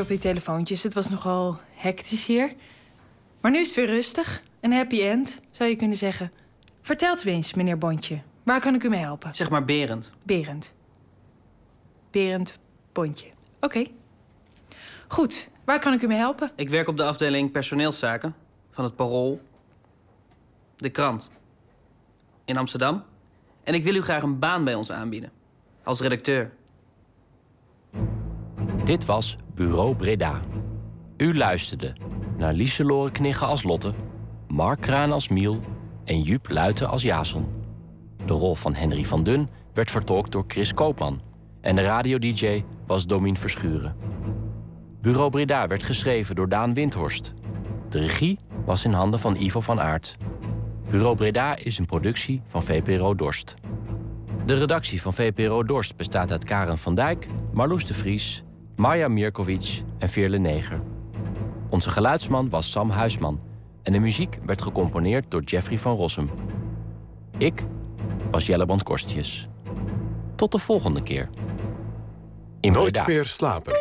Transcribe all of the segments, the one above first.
op die telefoontjes. Het was nogal hectisch hier. Maar nu is het weer rustig. Een happy end, zou je kunnen zeggen. Vertelt u eens, meneer Bontje. Waar kan ik u mee helpen? Zeg maar Berend. Berend. Berend Bontje. Oké. Goed, waar kan ik u mee helpen? Ik werk op de afdeling personeelszaken van het Parool. De krant. In Amsterdam. En ik wil u graag een baan bij ons aanbieden. Als redacteur. Dit was Bureau Breda. U luisterde naar Lieselore Knigge als Lotte, Mark Kraan als Miel en Jup Luiten als Jason. De rol van Henry van Dun werd vertolkt door Chris Koopman en de radio-dj was Domien Verschuren. Bureau Breda werd geschreven door Daan Windhorst. De regie was in handen van Ivo van Aert. Bureau Breda is een productie van VPRO Dorst. De redactie van VPRO Dorst bestaat uit Karen van Dijk, Marloes de Vries, Marja Mirkovic en Veerle Neger. Onze geluidsman was Sam Huisman en de muziek werd gecomponeerd door Jeffrey van Rossum. Ik was Jelleband Korstjes. Tot de volgende keer. In Nooit Breda. meer slapen.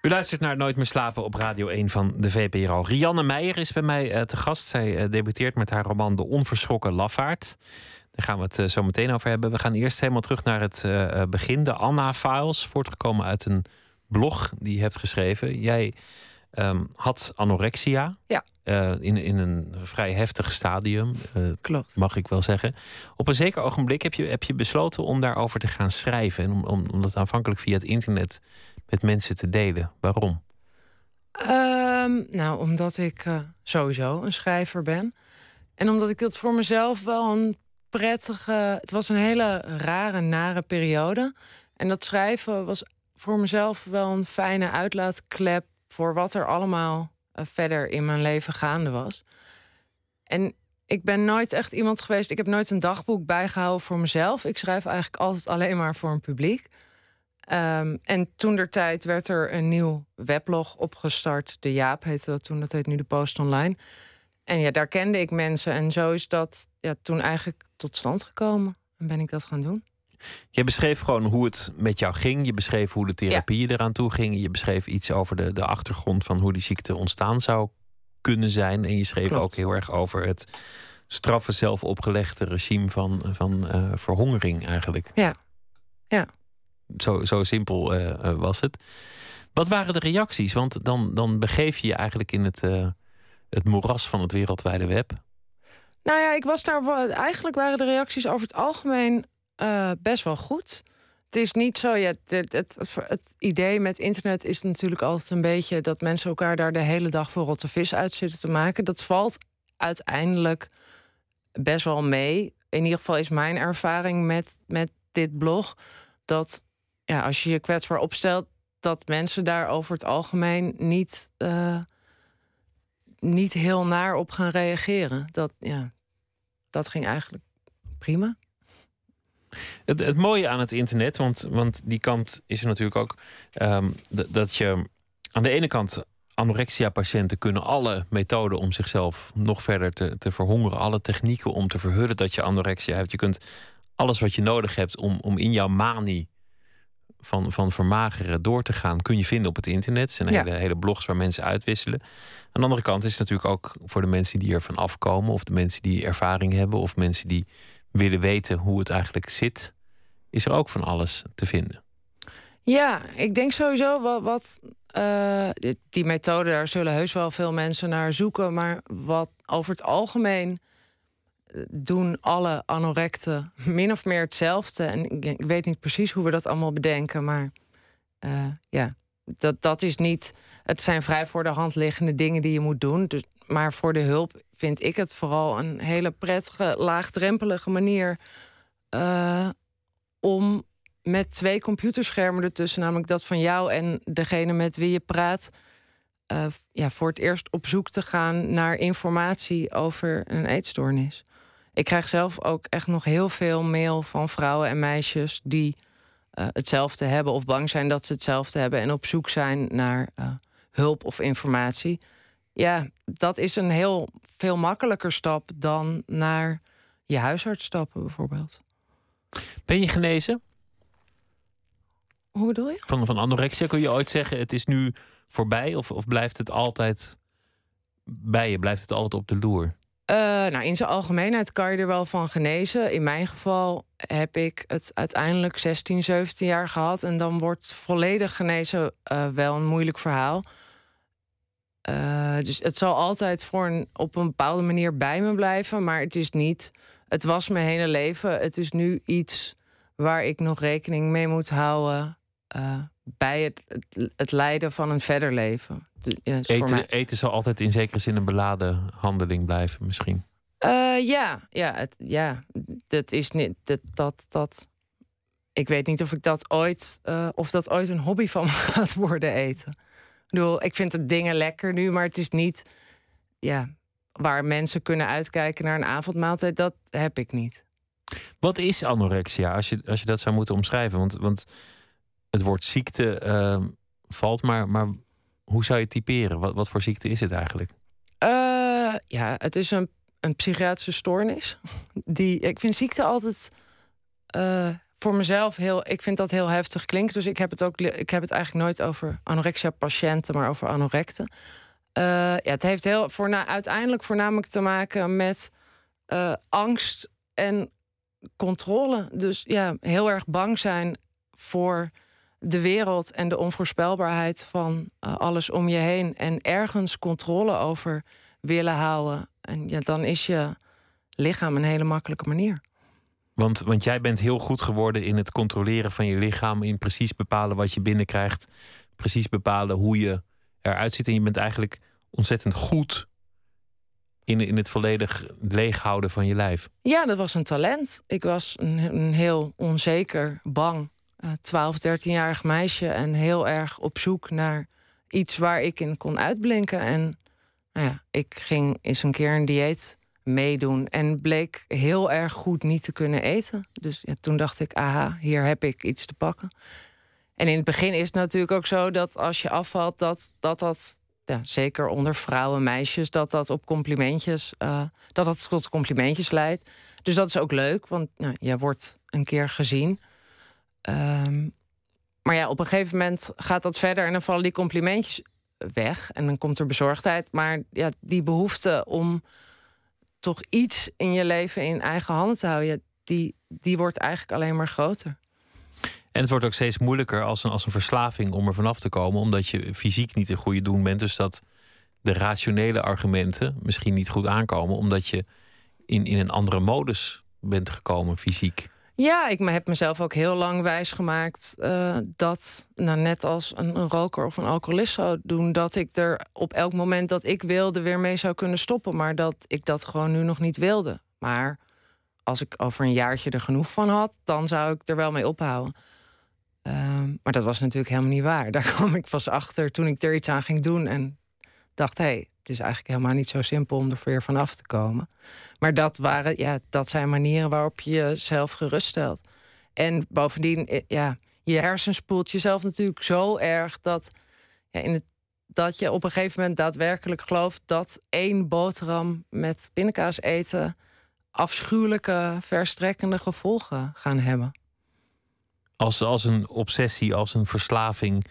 U luistert naar Nooit meer slapen op Radio 1 van de VPRO. Rianne Meijer is bij mij eh, te gast. Zij eh, debuteert met haar roman De Onverschrokken Lafaard. Daar gaan we het eh, zo meteen over hebben. We gaan eerst helemaal terug naar het eh, eh, begin. De Anna-files, voortgekomen uit een blog die je hebt geschreven. Jij ehm, had anorexia. Ja. In, in een vrij heftig stadium, Klopt. mag ik wel zeggen. Op een zeker ogenblik heb je, heb je besloten om daarover te gaan schrijven. En om, om, om dat aanvankelijk via het internet met mensen te delen. Waarom? Ehm, nou, omdat ik sowieso een schrijver ben. En omdat ik dat voor mezelf wel een prettige... Het was een hele rare, nare periode. En dat schrijven was voor mezelf wel een fijne uitlaatklep... voor wat er allemaal eh, verder in mijn leven gaande was. En ik ben nooit echt iemand geweest... Ik heb nooit een dagboek bijgehouden voor mezelf. Ik schrijf eigenlijk altijd alleen maar voor een publiek. Ehm, en toen der tijd werd er een nieuw weblog opgestart. De Jaap heette dat toen, dat heet nu de Post Online. En ja, daar kende ik mensen. En zo is dat ja, toen eigenlijk tot stand gekomen. En ben ik dat gaan doen. Je beschreef gewoon hoe het met jou ging. Je beschreef hoe de therapieën eraan toe gingen. Je beschreef iets over de, de achtergrond van hoe die ziekte ontstaan zou kunnen zijn. En je schreef Klopt. ook heel erg over het straffe zelf opgelegde regime van, van eh, verhongering eigenlijk. Ja. Ja. Zo, zo simpel eh, eh, was het. Wat waren de reacties? Want dan, dan begeef je je eigenlijk in het, het moeras van het wereldwijde web. Nou ja, ik was daar. Eigenlijk waren de reacties over het algemeen eh, best wel goed. Het is niet zo. Ja, het, het, het, het idee met internet is natuurlijk altijd een beetje dat mensen elkaar daar de hele dag voor rotte vis uit zitten te maken. Dat valt uiteindelijk best wel mee. In ieder geval is mijn ervaring met, met dit blog dat ja, als je je kwetsbaar opstelt, dat mensen daar over het algemeen niet, eh, niet heel naar op gaan reageren. Dat, ja, dat ging eigenlijk prima. Het, het mooie aan het internet, want, want die kant is er natuurlijk ook ehm, dat je aan de ene kant anorexia-patiënten kunnen alle methoden om zichzelf nog verder te, te verhongeren, alle technieken om te verhullen dat je anorexia hebt. Je kunt alles wat je nodig hebt om, om in jouw manie van, van vermageren door te gaan, kun je vinden op het internet. Er zijn Ja. hele, hele blogs waar mensen uitwisselen. Aan de andere kant is het natuurlijk ook voor de mensen die ervan afkomen, of de mensen die ervaring hebben, of mensen die willen weten hoe het eigenlijk zit, is er ook van alles te vinden. Ja, ik denk sowieso wat. wat eh, die- methode, daar zullen heus wel veel mensen naar zoeken. Maar wat over het algemeen doen alle anorecten min of meer hetzelfde. En ik, weet niet precies hoe we dat allemaal bedenken. Maar eh, ja, dat, dat is niet. Het zijn vrij voor de hand liggende dingen die je moet doen. Dus, maar voor de hulp vind ik het vooral een hele prettige, laagdrempelige manier. eh, om met twee computerschermen ertussen, namelijk dat van jou en degene met wie je praat, eh, ja, voor het eerst op zoek te gaan naar informatie over een eetstoornis. Ik krijg zelf ook echt nog heel veel mail van vrouwen en meisjes die eh, hetzelfde hebben of bang zijn dat ze hetzelfde hebben en op zoek zijn naar eh, hulp of informatie. Ja, dat is een heel veel makkelijker stap dan naar je huisarts stappen, bijvoorbeeld. Ben je genezen? Hoe bedoel je? Van, van anorexia kun je ooit zeggen: het is nu voorbij? Of, of blijft het altijd bij je? Blijft het altijd op de loer? Uh, nou, in zijn algemeenheid kan je er wel van genezen. In mijn geval heb ik het uiteindelijk 16, 17 jaar gehad. En dan wordt volledig genezen uh, wel een moeilijk verhaal. Uh, dus het zal altijd voor een, op een bepaalde manier bij me blijven. Maar het is niet. Het was mijn hele leven. Het is nu iets waar ik nog rekening mee moet houden. Bij het, het, het, leiden van een verder leven. Ja, eten, eten zal altijd in zekere zin een beladen handeling blijven, misschien. Uh, ja, ja, het, ja, dat is niet dat, dat, dat. Ik weet niet of ik dat ooit, uh, of dat ooit een hobby van me gaat worden eten. Ik bedoel, ik vind het dingen lekker nu, maar het is niet, ja, waar mensen kunnen uitkijken naar een avondmaaltijd. Dat heb ik niet. Wat is anorexia, als je, als je dat zou moeten omschrijven? Want, want het woord ziekte uh, valt, maar, maar hoe zou je typeren? Wat, wat voor ziekte is het eigenlijk? Uh, ja, het is een, een psychiatrische stoornis. Die, ik vind ziekte altijd uh, voor mezelf heel. Ik vind dat heel heftig klinken. Dus ik heb het ook. Ik heb het eigenlijk nooit over anorexia-patiënten, maar over anorecten. Uh, ja, het heeft heel voor, na, uiteindelijk voornamelijk te maken met angst en controle. Dus ja, heel erg bang zijn voor de wereld en de onvoorspelbaarheid van uh, alles om je heen. En ergens controle over willen houden. En ja, dan is je lichaam een hele makkelijke manier. Want, want jij bent heel goed geworden in het controleren van je lichaam. In precies bepalen wat je binnenkrijgt. Precies bepalen hoe je eruit ziet. En je bent eigenlijk ontzettend goed in, in het volledig leeghouden van je lijf. Ja, dat was een talent. Ik was een, een heel onzeker, bang 12, 13-jarig meisje en heel erg op zoek naar iets waar ik in kon uitblinken. En nou ja, ik ging eens een keer een dieet meedoen en bleek heel erg goed niet te kunnen eten. Dus ja, toen dacht ik, aha, hier heb ik iets te pakken. En in het begin is het natuurlijk ook zo dat als je afvalt, dat dat, dat ja, zeker onder vrouwen, meisjes, dat dat op complimentjes, uh, dat dat tot complimentjes leidt. Dus dat is ook leuk, want nou, je wordt een keer gezien. Um, maar ja, op een gegeven moment gaat dat verder en dan vallen die complimentjes weg. En dan komt er bezorgdheid. Maar ja, die behoefte om toch iets in je leven in eigen handen te houden, die, die wordt eigenlijk alleen maar groter. En het wordt ook steeds moeilijker als een, als een verslaving om er vanaf te komen, omdat je fysiek niet een goede doen bent. Dus dat de rationele argumenten misschien niet goed aankomen, omdat je in, in een andere modus bent gekomen fysiek. Ja, ik heb mezelf ook heel lang wijsgemaakt uh, dat, nou, net als een, roker of een alcoholist zou doen, dat ik er op elk moment dat ik wilde weer mee zou kunnen stoppen, maar dat ik dat gewoon nu nog niet wilde. Maar als ik over een jaartje er genoeg van had, dan zou ik er wel mee ophouden. Uh, maar dat was natuurlijk helemaal niet waar. Daar kwam ik pas achter toen ik er iets aan ging doen en dacht: hé, het is eigenlijk helemaal niet zo simpel om er weer vanaf te komen. Maar dat, waren, ja, dat zijn manieren waarop je jezelf geruststelt. En bovendien, eh, ja, je hersen spoelt jezelf natuurlijk zo erg dat, ja, in het, dat je op een gegeven moment daadwerkelijk gelooft dat één boterham met pindakaas eten afschuwelijke, verstrekkende gevolgen gaan hebben. Als, als een obsessie, als een verslaving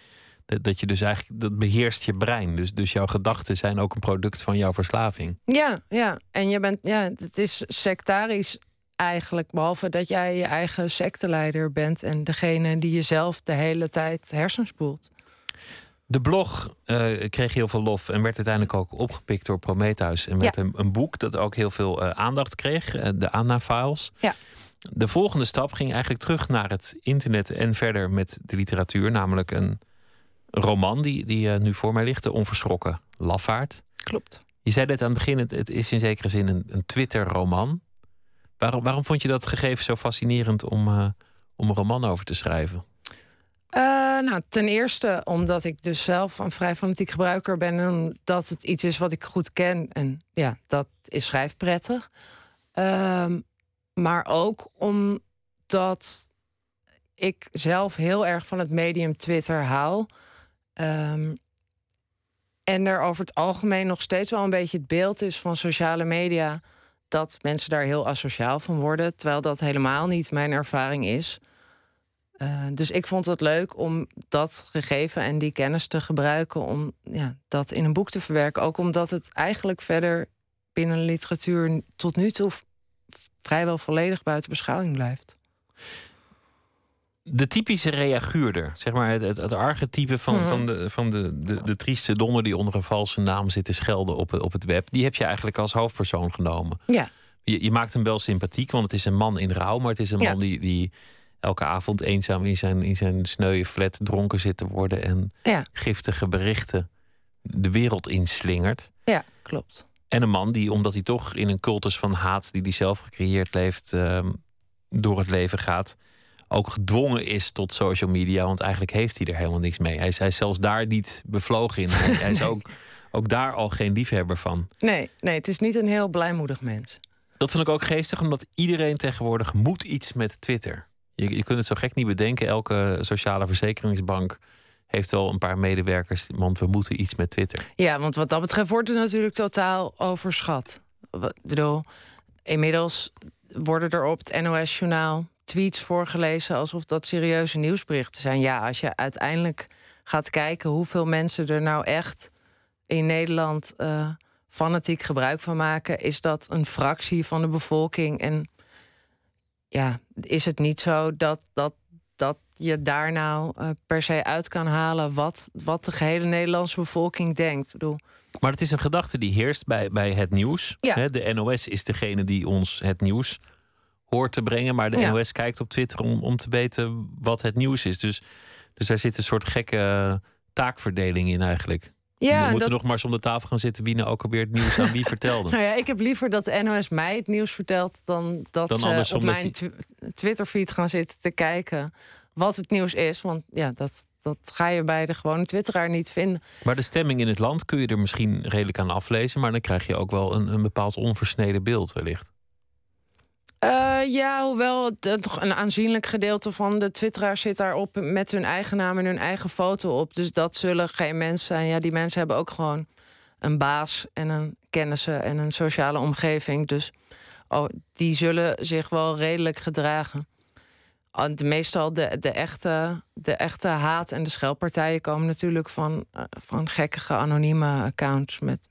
dat je dus eigenlijk, dat beheerst je brein. Dus, dus jouw gedachten zijn ook een product van jouw verslaving. Ja, ja. En je bent, ja, het is sectarisch eigenlijk. Behalve dat jij je eigen secteleider bent en degene die jezelf de hele tijd hersenspoelt. De blog uh, kreeg heel veel lof en werd uiteindelijk ook opgepikt door Prometheus. En werd een, een, boek dat ook heel veel uh, aandacht kreeg, uh, de Anna-files. Ja. De volgende stap ging eigenlijk terug naar het internet en verder met de literatuur, namelijk een roman die, die uh, nu voor mij ligt, De Onverschrokken Lafaard. Klopt. Je zei net aan het begin, het, het is in zekere zin een, een Twitter-roman. Waarom, waarom vond je dat gegeven zo fascinerend om, uh, om een roman over te schrijven? Uh, nou, ten eerste omdat ik dus zelf een vrij fanatiek gebruiker ben en dat het iets is wat ik goed ken. En ja, dat is schrijfprettig. Uh, maar ook omdat ik zelf heel erg van het medium Twitter hou. Um, en er over het algemeen nog steeds wel een beetje het beeld is van sociale media dat mensen daar heel asociaal van worden, terwijl dat helemaal niet mijn ervaring is. Uh, dus ik vond het leuk om dat gegeven en die kennis te gebruiken om ja, dat in een boek te verwerken. Ook omdat het eigenlijk verder binnen literatuur tot nu toe vrijwel volledig buiten beschouwing blijft. De typische reaguurder, zeg maar het, het, het archetype van, mhm. van, de, van de, de, de trieste donder die onder een valse naam zit te schelden op, op het web, die heb je eigenlijk als hoofdpersoon genomen. Ja. Je, je maakt hem wel sympathiek, want het is een man in rouw, maar het is een man die, die elke avond eenzaam in zijn, in zijn sneuwe flat dronken zit te worden en ja. giftige berichten de wereld inslingert. Ja, klopt. En een man die, omdat hij toch in een cultus van haat die hij zelf gecreëerd heeft, ehm, door het leven gaat, ook gedwongen is tot social media. Want eigenlijk heeft hij er helemaal niks mee. Hij is, hij zelfs daar niet bevlogen in. Hij, is ook, ook daar al geen liefhebber van. Nee, nee, het is niet een heel blijmoedig mens. Dat vond ik ook geestig, omdat iedereen tegenwoordig moet iets met Twitter. Je, je kunt het zo gek niet bedenken. Elke sociale verzekeringsbank heeft wel een paar medewerkers. Want we moeten iets met Twitter. Ja, want wat dat betreft wordt het natuurlijk totaal overschat. Ik bedoel, inmiddels worden er op het NOS-journaal tweets voorgelezen alsof dat serieuze nieuwsberichten zijn. Ja, als je uiteindelijk gaat kijken hoeveel mensen er nou echt in Nederland uh, fanatiek gebruik van maken, is dat een fractie van de bevolking. En ja, is het niet zo dat, dat, dat je daar nou uh, per se uit kan halen wat, wat de gehele Nederlandse bevolking denkt? Ik bedoel, maar het is een gedachte die heerst bij, bij het nieuws. Ja. De NOS is degene die ons het nieuws hoort te brengen. Maar de NOS kijkt op Twitter om, om te weten wat het nieuws is. Dus, dus daar zit een soort gekke taakverdeling in eigenlijk. Ja, we moeten nog maar eens om de tafel gaan zitten wie nou ook alweer het nieuws aan wie vertelde. nou ja, ik heb liever dat de NOS mij het nieuws vertelt dan dat dan ze op mijn je... Twitterfeed gaan zitten te kijken wat het nieuws is. Want ja, dat, dat ga je bij de gewone twitteraar niet vinden. Maar de stemming in het land kun je er misschien redelijk aan aflezen, maar dan krijg je ook wel een, een bepaald onversneden beeld wellicht. Uh, ja, hoewel het, een aanzienlijk gedeelte van de twitteraars zit daarop met hun eigen naam en hun eigen foto op. Dus dat zullen geen mensen zijn. Ja, die mensen hebben ook gewoon een baas en een kennissen en een sociale omgeving. Dus oh, die zullen zich wel redelijk gedragen. De, meestal de, de, echte, de echte haat en de schelpartijen komen natuurlijk van, uh, van gekkige anonieme accounts met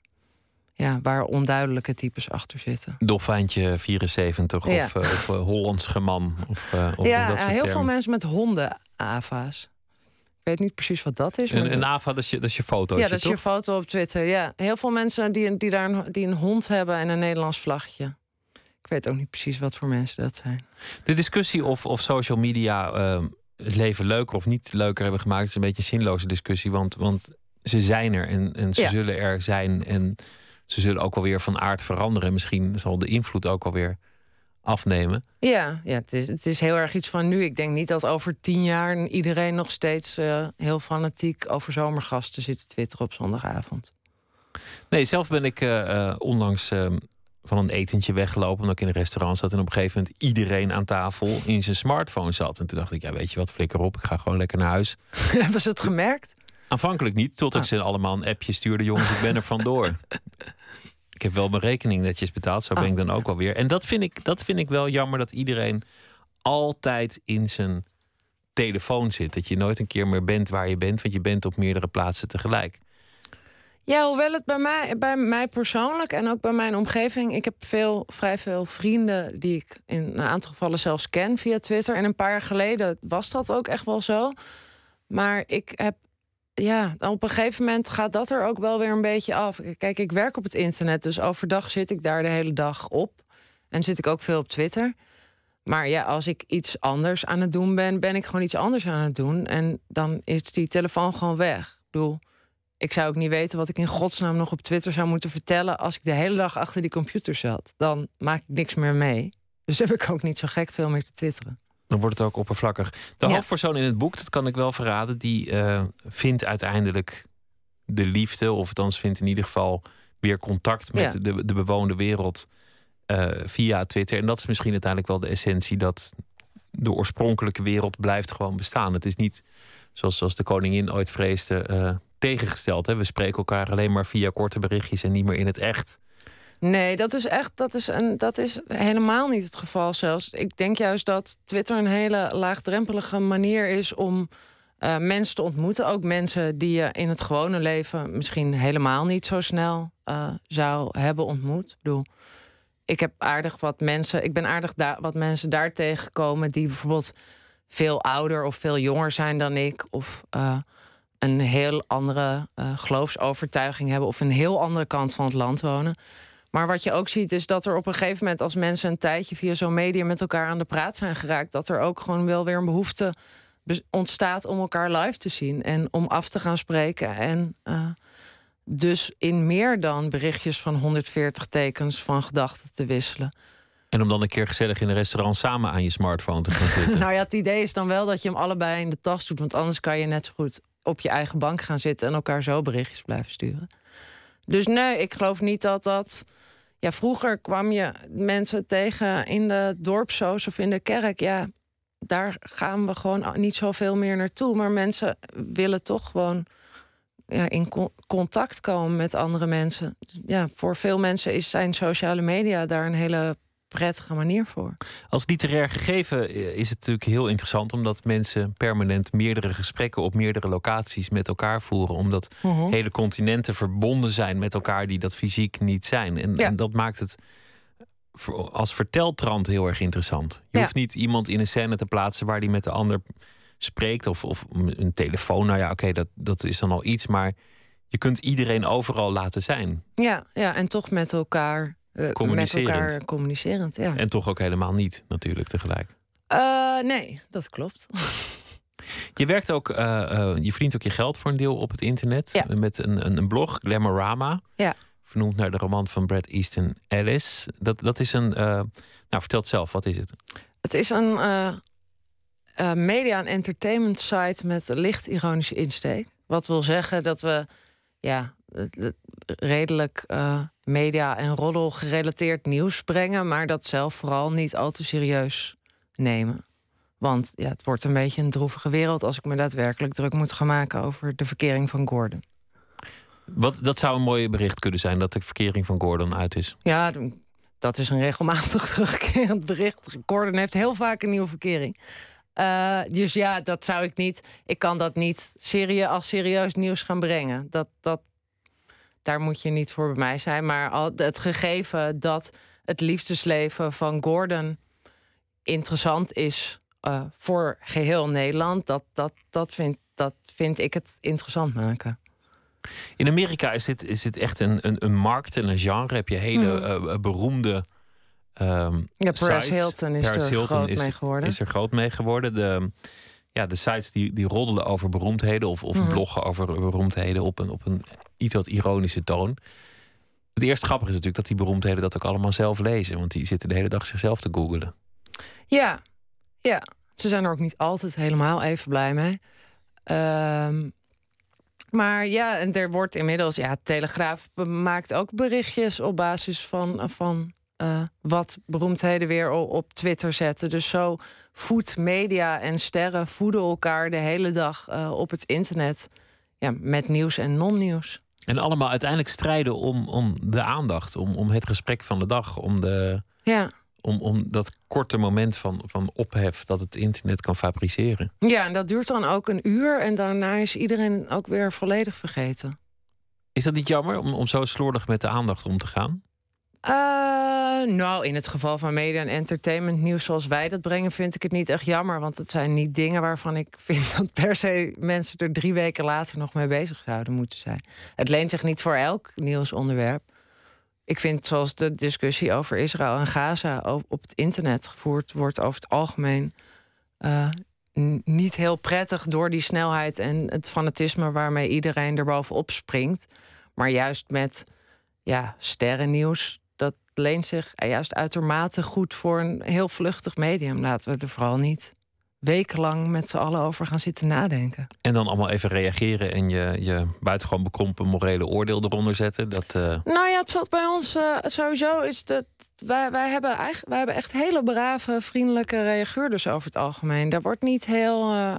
ja, waar onduidelijke types achter zitten. Dolfijntje 74 of, uh, of uh, Hollands geman. Of, uh, of ja, dat heel veel mensen met honden-AVA's. Ik weet niet precies wat dat is. Een, een AVA, dat is je, dat is je foto. Ja, dat is je foto op Twitter. Ja, heel veel mensen die, die, daar een, die een hond hebben en een Nederlands vlaggetje. Ik weet ook niet precies wat voor mensen dat zijn. De discussie of, of social media ehm, het leven leuker of niet leuker hebben gemaakt... is een beetje een zinloze discussie. Want, want ze zijn er en, en ze zullen er zijn. En ze zullen ook alweer van aard veranderen. Misschien zal de invloed ook alweer afnemen. Ja, ja het, is, het is heel erg iets van nu. Ik denk niet dat over tien jaar iedereen nog steeds uh, heel fanatiek over zomergasten zit te twitteren op zondagavond. Nee, zelf ben ik uh, onlangs uh, van een etentje weggelopen omdat ik in een restaurant zat en op een gegeven moment iedereen aan tafel in zijn smartphone zat. En toen dacht ik, ja, weet je wat, flikker op, ik ga gewoon lekker naar huis. Hebben ze het gemerkt? Aanvankelijk niet, tot ik ah. ze allemaal een appje stuurde. Jongens, ik ben er vandoor. ik heb wel mijn rekening netjes betaald, zo ben ik ah. dan ook alweer. En dat vind, ik, dat vind ik wel jammer dat iedereen altijd in zijn telefoon zit. Dat je nooit een keer meer bent waar je bent, want je bent op meerdere plaatsen tegelijk. Ja, hoewel het bij mij, bij mij persoonlijk en ook bij mijn omgeving. Ik heb veel, vrij veel vrienden die ik in een aantal gevallen zelfs ken via Twitter. En een paar jaar geleden was dat ook echt wel zo. Maar ik heb ja, op een gegeven moment gaat dat er ook wel weer een beetje af. Kijk, ik werk op het internet, dus overdag zit ik daar de hele dag op. En zit ik ook veel op Twitter. Maar ja, als ik iets anders aan het doen ben, ben ik gewoon iets anders aan het doen. En dan is die telefoon gewoon weg. Ik bedoel, ik zou ook niet weten wat ik in godsnaam nog op Twitter zou moeten vertellen als ik de hele dag achter die computer zat. Dan maak ik niks meer mee. Dus heb ik ook niet zo gek veel meer te twitteren. Dan wordt het ook oppervlakkig. De hoofdpersoon in het boek, dat kan ik wel verraden, die uh, vindt uiteindelijk de liefde, of althans vindt in ieder geval weer contact met de, de bewoonde wereld uh, via Twitter. En dat is misschien uiteindelijk wel de essentie dat de oorspronkelijke wereld blijft gewoon bestaan. Het is niet zoals, zoals de koningin ooit vreesde uh, tegengesteld. Hè? We spreken elkaar alleen maar via korte berichtjes en niet meer in het echt. Nee, dat is echt, dat is, een, dat is helemaal niet het geval zelfs. Ik denk juist dat Twitter een hele laagdrempelige manier is om uh, mensen te ontmoeten. Ook mensen die je in het gewone leven misschien helemaal niet zo snel uh, zou hebben ontmoet. Ik ik heb aardig wat mensen, ik ben aardig wat mensen daar tegengekomen die bijvoorbeeld veel ouder of veel jonger zijn dan ik. Of uh, een heel andere geloofsovertuiging hebben of een heel andere kant van het land wonen. Maar wat je ook ziet is dat er op een gegeven moment, als mensen een tijdje via zo'n media met elkaar aan de praat zijn geraakt, dat er ook gewoon wel weer een behoefte ontstaat om elkaar live te zien en om af te gaan spreken. En uh, dus in meer dan berichtjes van 140 tekens van gedachten te wisselen. En om dan een keer gezellig in een restaurant samen aan je smartphone te gaan zitten. nou ja, het idee is dan wel dat je hem allebei in de tas doet. Want anders kan je net zo goed op je eigen bank gaan zitten en elkaar zo berichtjes blijven sturen. Dus nee, ik geloof niet dat dat. Ja, vroeger kwam je mensen tegen in de dorpsoos of in de kerk. Ja, daar gaan we gewoon niet zoveel meer naartoe. Maar mensen willen toch gewoon ja, in contact komen met andere mensen. Ja, voor veel mensen is, zijn sociale media daar een hele prettige manier voor. Als literair gegeven eh, is het natuurlijk heel interessant, omdat mensen permanent meerdere gesprekken op meerdere locaties met elkaar voeren, omdat mhm. hele continenten verbonden zijn met elkaar die dat fysiek niet zijn. En, en dat maakt het als verteltrand heel erg interessant. Je hoeft niet iemand in een scène te plaatsen waar die met de ander spreekt. Of, of een telefoon. Nou ja, oké, dat, dat is dan al iets. Maar je kunt iedereen overal laten zijn. Ja, ja en toch met elkaar, uh, communicerend. Met elkaar communicerend. Ja. En toch ook helemaal niet, natuurlijk, tegelijk. Uh, nee, dat klopt. Je werkt ook, uh, je verdient ook je geld voor een deel op het internet. Ja. Met een, een, een blog, Glamorama. Ja vernoemd naar de roman van Brad Easton Ellis. Dat, dat is een. Uh, nou, vertel het zelf, wat is het? Het is een media- en entertainment site met licht ironische insteek. Wat wil zeggen dat we ja, redelijk media- en roddel gerelateerd nieuws brengen, maar dat zelf vooral niet al te serieus nemen. Want ja, het wordt een beetje een droevige wereld als ik me daadwerkelijk druk moet gaan maken over de verkering van Gordon. Wat, dat zou een mooi bericht kunnen zijn dat de verkering van Gordon uit is. Ja, dat is een regelmatig terugkerend bericht. Gordon heeft heel vaak een nieuwe verkering. Uh, dus ja, dat zou ik niet. Ik kan dat niet serie als serieus nieuws gaan brengen. Dat, dat, daar moet je niet voor bij mij zijn. Maar al, het gegeven dat het liefdesleven van Gordon interessant is uh, voor geheel Nederland, dat, dat, dat, vind, dat vind ik het interessant maken. In Amerika is dit, is dit echt een, een, een markt en een genre. Heb je hele uh, beroemde. Um, ja, Paris Hilton is er groot mee geworden. Is er groot mee geworden. De, ja, de sites die, die roddelen over beroemdheden of, of mhm. bloggen over beroemdheden op een, op een iets wat ironische toon. Het eerste grappige is natuurlijk dat die beroemdheden dat ook allemaal zelf lezen. Want die zitten de hele dag zichzelf te googelen. Ja, ja. Ze zijn er ook niet altijd helemaal even blij mee. Um, maar ja, en er wordt inmiddels, ja, Telegraaf maakt ook berichtjes op basis van, van uh, wat beroemdheden weer op Twitter zetten. Dus zo voedt media en sterren voeden elkaar de hele dag uh, op het internet. Ja, met nieuws en non-nieuws. En allemaal uiteindelijk strijden om, om de aandacht, om, om het gesprek van de dag, om de. Ja om, om dat korte moment van, van ophef dat het internet kan fabriceren. Ja, en dat duurt dan ook een uur en daarna is iedereen ook weer volledig vergeten. Is dat niet jammer om, om zo slordig met de aandacht om te gaan? Uh, nou, in het geval van media en entertainment nieuws zoals wij dat brengen, vind ik het niet echt jammer. Want het zijn niet dingen waarvan ik vind dat per se mensen er drie weken later nog mee bezig zouden moeten zijn. Het leent zich niet voor elk nieuwsonderwerp ik vind zoals de discussie over Israël en Gaza op het internet gevoerd wordt over het algemeen uh, niet heel prettig door die snelheid en het fanatisme waarmee iedereen erbovenop springt. Maar juist met ja, sterrennieuws, leent zich juist uitermate goed voor een heel vluchtig medium. Laten we er vooral niet wekenlang met z'n allen over gaan zitten nadenken. En dan allemaal even reageren en je, je buitengewoon bekrompen morele oordeel eronder zetten. Dat, uh... Nou ja, het valt bij ons uh, sowieso is dat wij, wij, hebben eigenlijk, wij hebben echt hele brave, vriendelijke reageurders over het algemeen. Daar wordt niet heel. Uh,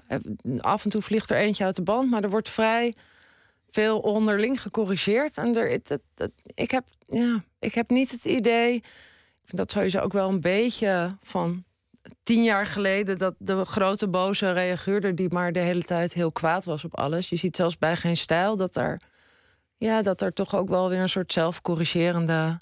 af en toe vliegt er eentje uit de band, maar er wordt vrij veel onderling gecorrigeerd. En er, ik, heb, ja, ik heb niet het idee. Ik vind dat sowieso ook wel een beetje van tien jaar geleden. Dat de grote boze reageerder die maar de hele tijd heel kwaad was op alles. Je ziet zelfs bij geen stijl dat er, ja, dat er toch ook wel weer een soort zelfcorrigerende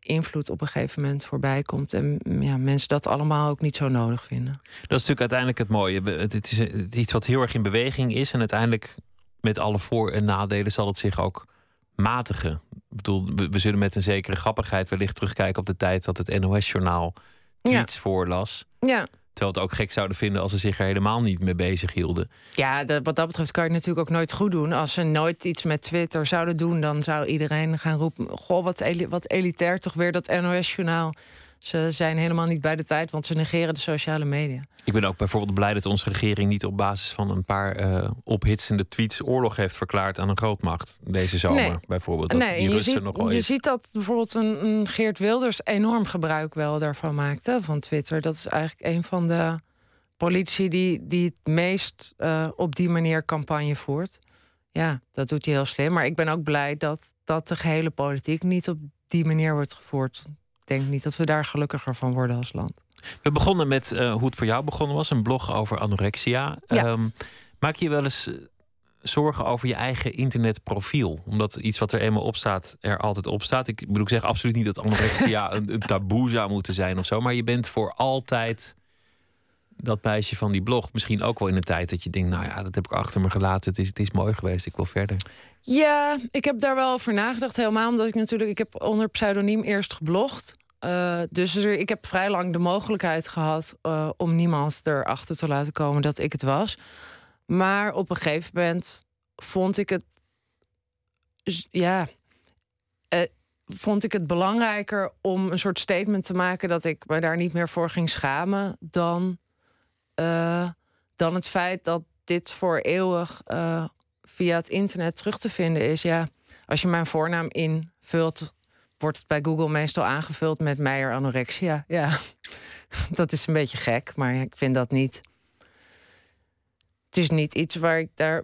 invloed op een gegeven moment voorbij komt. En ja, mensen dat allemaal ook niet zo nodig vinden. Dat is natuurlijk uiteindelijk het mooie. Het is iets wat heel erg in beweging is. En uiteindelijk met alle voor- en nadelen zal het zich ook matigen. Ik bedoel, we, zullen met een zekere grappigheid wellicht terugkijken op de tijd dat het NOS-journaal tweets voorlas. Ja. Terwijl het ook gek zouden vinden als ze zich er helemaal niet mee bezig hielden. Ja, wat dat betreft kan je natuurlijk ook nooit goed doen. Als ze nooit iets met Twitter zouden doen, dan zou iedereen gaan roepen: Goh, wat, wat elitair toch weer dat NOS-journaal. Ze zijn helemaal niet bij de tijd, want ze negeren de sociale media. Ik ben ook bijvoorbeeld blij dat onze regering niet op basis van een paar uh, ophitsende tweets oorlog heeft verklaard aan een grootmacht deze zomer. Bijvoorbeeld. Dat nee, die je, ziet, je ziet dat bijvoorbeeld een, een, Geert Wilders enorm gebruik wel daarvan maakte van Twitter. Dat is eigenlijk een van de politici die, die het meest uh, op die manier campagne voert. Ja, dat doet hij heel slim. Maar ik ben ook blij dat, dat de gehele politiek niet op die manier wordt gevoerd denk niet dat we daar gelukkiger van worden als land. We begonnen met uh, hoe het voor jou begonnen was, een blog over anorexia. Um, maak je wel eens eh, zorgen over je eigen internetprofiel? Omdat iets wat er eenmaal op staat, er altijd op staat. Ik bedoel, ik zeg absoluut niet dat anorexia een, een taboe zou moeten zijn of zo. Maar je bent voor altijd dat meisje van die blog. Misschien ook wel in een tijd dat je denkt, nou ja, dat heb ik achter me gelaten. Het is, het is mooi geweest, ik wil verder. Ja, ik heb daar wel over nagedacht. Helemaal omdat ik natuurlijk, ik heb onder pseudoniem eerst geblogd. Uh, dus ik heb vrij lang de mogelijkheid gehad uh, om niemand erachter te laten komen dat ik het was. Maar op een gegeven moment vond ik het. Ja. Uh, vond ik het belangrijker om een soort statement te maken dat ik me daar niet meer voor ging schamen. dan, dan het feit dat dit voor eeuwig via het internet terug te vinden is. Ja, als je mijn voornaam invult, wordt het bij Google meestal aangevuld met Meijer anorexia. Ja, dat is een beetje gek, maar ik vind dat niet. Het is niet iets waar ik daar.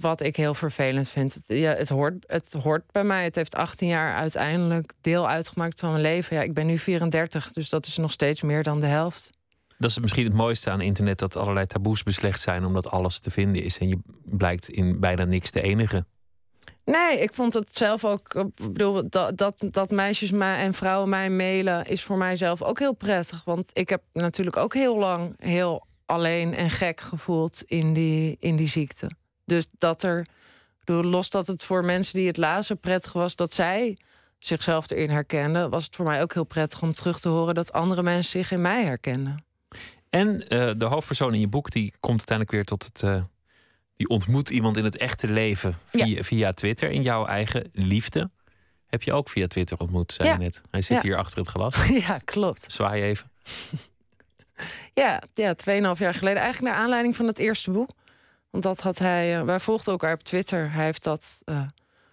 Wat ik heel vervelend vind. Ja, het, hoort, het hoort bij mij. Het heeft 18 jaar uiteindelijk deel uitgemaakt van mijn leven. Ja, ik ben nu 34, dus dat is nog steeds meer dan de helft. Dat is misschien het mooiste aan internet, dat allerlei taboes beslecht zijn omdat alles te vinden is. En je blijkt in bijna niks de enige. Nee, ik vond het zelf ook. Ik bedoel, dat, dat, dat meisjes mij en vrouwen mij mailen is voor mij zelf ook heel prettig. Want ik heb natuurlijk ook heel lang heel alleen en gek gevoeld in die, in die ziekte. Dus dat er, los dat het voor mensen die het lazen prettig was dat zij zichzelf erin herkenden, was het voor mij ook heel prettig om terug te horen dat andere mensen zich in mij herkenden. En uh, de hoofdpersoon in je boek die komt uiteindelijk weer tot het. Uh, die ontmoet iemand in het echte leven via, via Twitter. In jouw eigen liefde. Heb je ook via Twitter ontmoet, zei je net. Hij zit hier achter het glas. Ja, klopt. Zwaai even. ja, ja, 2,5 jaar geleden. Eigenlijk naar aanleiding van het eerste boek. Want dat had hij. Uh, wij volgden elkaar op Twitter. Hij heeft dat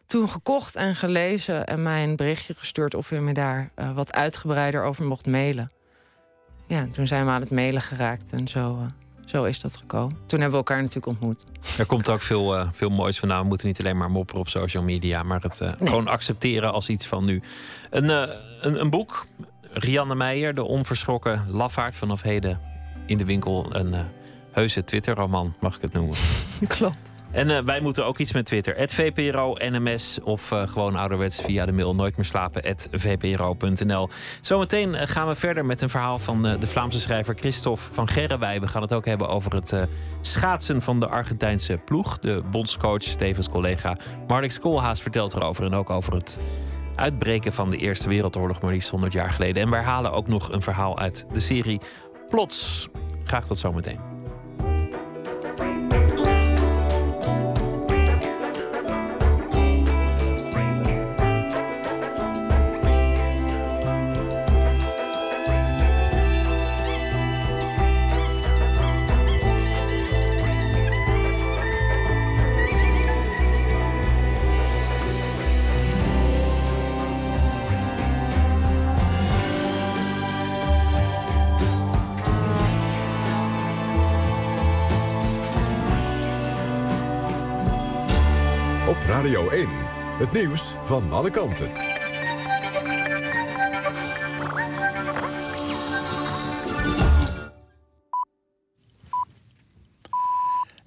toen gekocht en gelezen. En mij een berichtje gestuurd of hij me daar wat uitgebreider over mocht mailen ja, toen zijn we aan het mailen geraakt en zo, uh, zo is dat gekomen. Toen hebben we elkaar natuurlijk ontmoet. Er komt ook veel, uh, veel moois vandaan. We moeten niet alleen maar mopperen op social media, maar het uh, gewoon accepteren als iets van nu. Een, een, een, boek, Rianne Meijer, De Onverschrokken Lafaard, vanaf heden in de winkel. Een heuse Twitter-roman, mag ik het noemen. Klopt. En uh, wij moeten ook iets met Twitter. VPRO NMS of uh, gewoon ouderwets via de mail nooit meer slapen. VPRO.nl. Zometeen uh, gaan we verder met een verhaal van de Vlaamse schrijver Christophe van Gerrewij. We gaan het ook hebben over het schaatsen van de Argentijnse ploeg. De bondscoach, tevens collega Marnix Koolhaas vertelt erover. En ook over het uitbreken van de Eerste Wereldoorlog, maar liefst 100 jaar geleden. En wij halen ook nog een verhaal uit de serie Plots. Graag tot zometeen. Nieuws van alle kanten.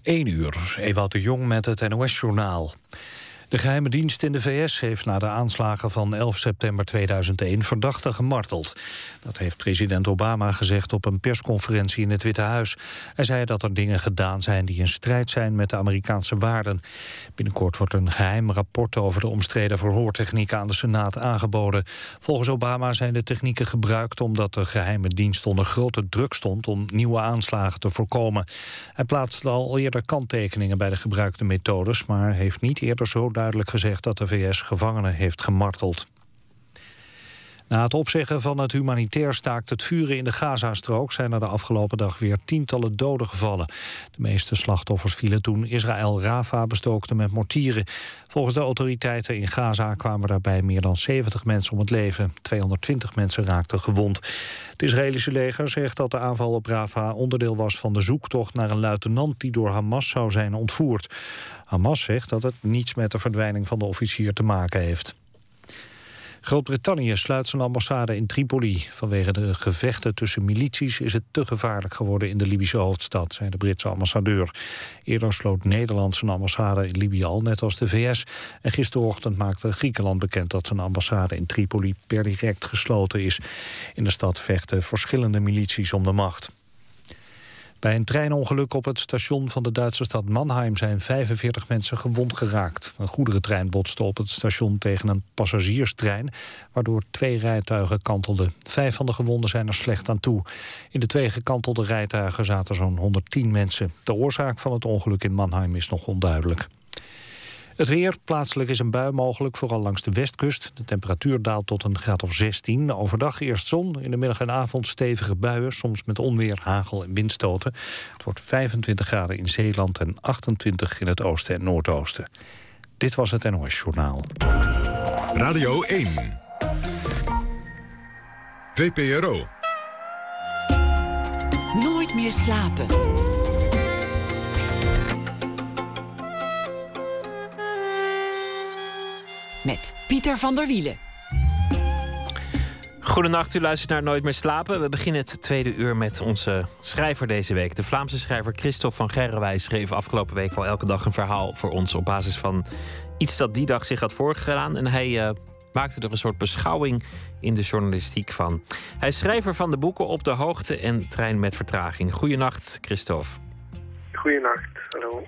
1 uur, Ewout de Jong met het NOS-journaal. De geheime dienst in de VS heeft na de aanslagen van 11 september 2001 verdachten gemarteld. Dat heeft president Obama gezegd op een persconferentie in het Witte Huis. Hij zei dat er dingen gedaan zijn die in strijd zijn met de Amerikaanse waarden. Binnenkort wordt een geheim rapport over de omstreden verhoortechnieken aan de Senaat aangeboden. Volgens Obama zijn de technieken gebruikt omdat de geheime dienst onder grote druk stond om nieuwe aanslagen te voorkomen. Hij plaatste al eerder kanttekeningen bij de gebruikte methodes, maar heeft niet eerder zo duidelijk gezegd dat de VS gevangenen heeft gemarteld. Na het opzeggen van het humanitair staakt het vuren in de Gazastrook... zijn er de afgelopen dag weer tientallen doden gevallen. De meeste slachtoffers vielen toen Israël Rafa bestookte met mortieren. Volgens de autoriteiten in Gaza kwamen daarbij meer dan 70 mensen om het leven. 220 mensen raakten gewond. Het Israëlische leger zegt dat de aanval op Rafa onderdeel was van de zoektocht naar een luitenant die door Hamas zou zijn ontvoerd. Hamas zegt dat het niets met de verdwijning van de officier te maken heeft. Groot-Brittannië sluit zijn ambassade in Tripoli. Vanwege de gevechten tussen milities is het te gevaarlijk geworden in de Libische hoofdstad, zei de Britse ambassadeur. Eerder sloot Nederland zijn ambassade in Libië al, net als de VS. En gisterochtend maakte Griekenland bekend dat zijn ambassade in Tripoli per direct gesloten is. In de stad vechten verschillende milities om de macht. Bij een treinongeluk op het station van de Duitse stad Mannheim zijn 45 mensen gewond geraakt. Een goederentrein botste op het station tegen een passagierstrein, waardoor twee rijtuigen kantelden. Vijf van de gewonden zijn er slecht aan toe. In de twee gekantelde rijtuigen zaten zo'n 110 mensen. De oorzaak van het ongeluk in Mannheim is nog onduidelijk. Het weer, plaatselijk is een bui mogelijk, vooral langs de westkust. De temperatuur daalt tot een graad of 16. Overdag eerst zon, in de middag en avond stevige buien... soms met onweer, hagel en windstoten. Het wordt 25 graden in Zeeland en 28 in het oosten en noordoosten. Dit was het NOS Journaal. Radio 1. VPRO. Nooit meer slapen. Met Pieter van der Wielen. Goedenacht, u luistert naar Nooit meer slapen. We beginnen het tweede uur met onze schrijver deze week. De Vlaamse schrijver Christophe van Gerrewijs schreef afgelopen week al elke dag een verhaal voor ons op basis van iets dat die dag zich had voorgedaan. En hij uh, maakte er een soort beschouwing in de journalistiek van. Hij is schrijver van de boeken Op de Hoogte en Trein met Vertraging. Goedenacht, Christophe. Goedenacht, hallo.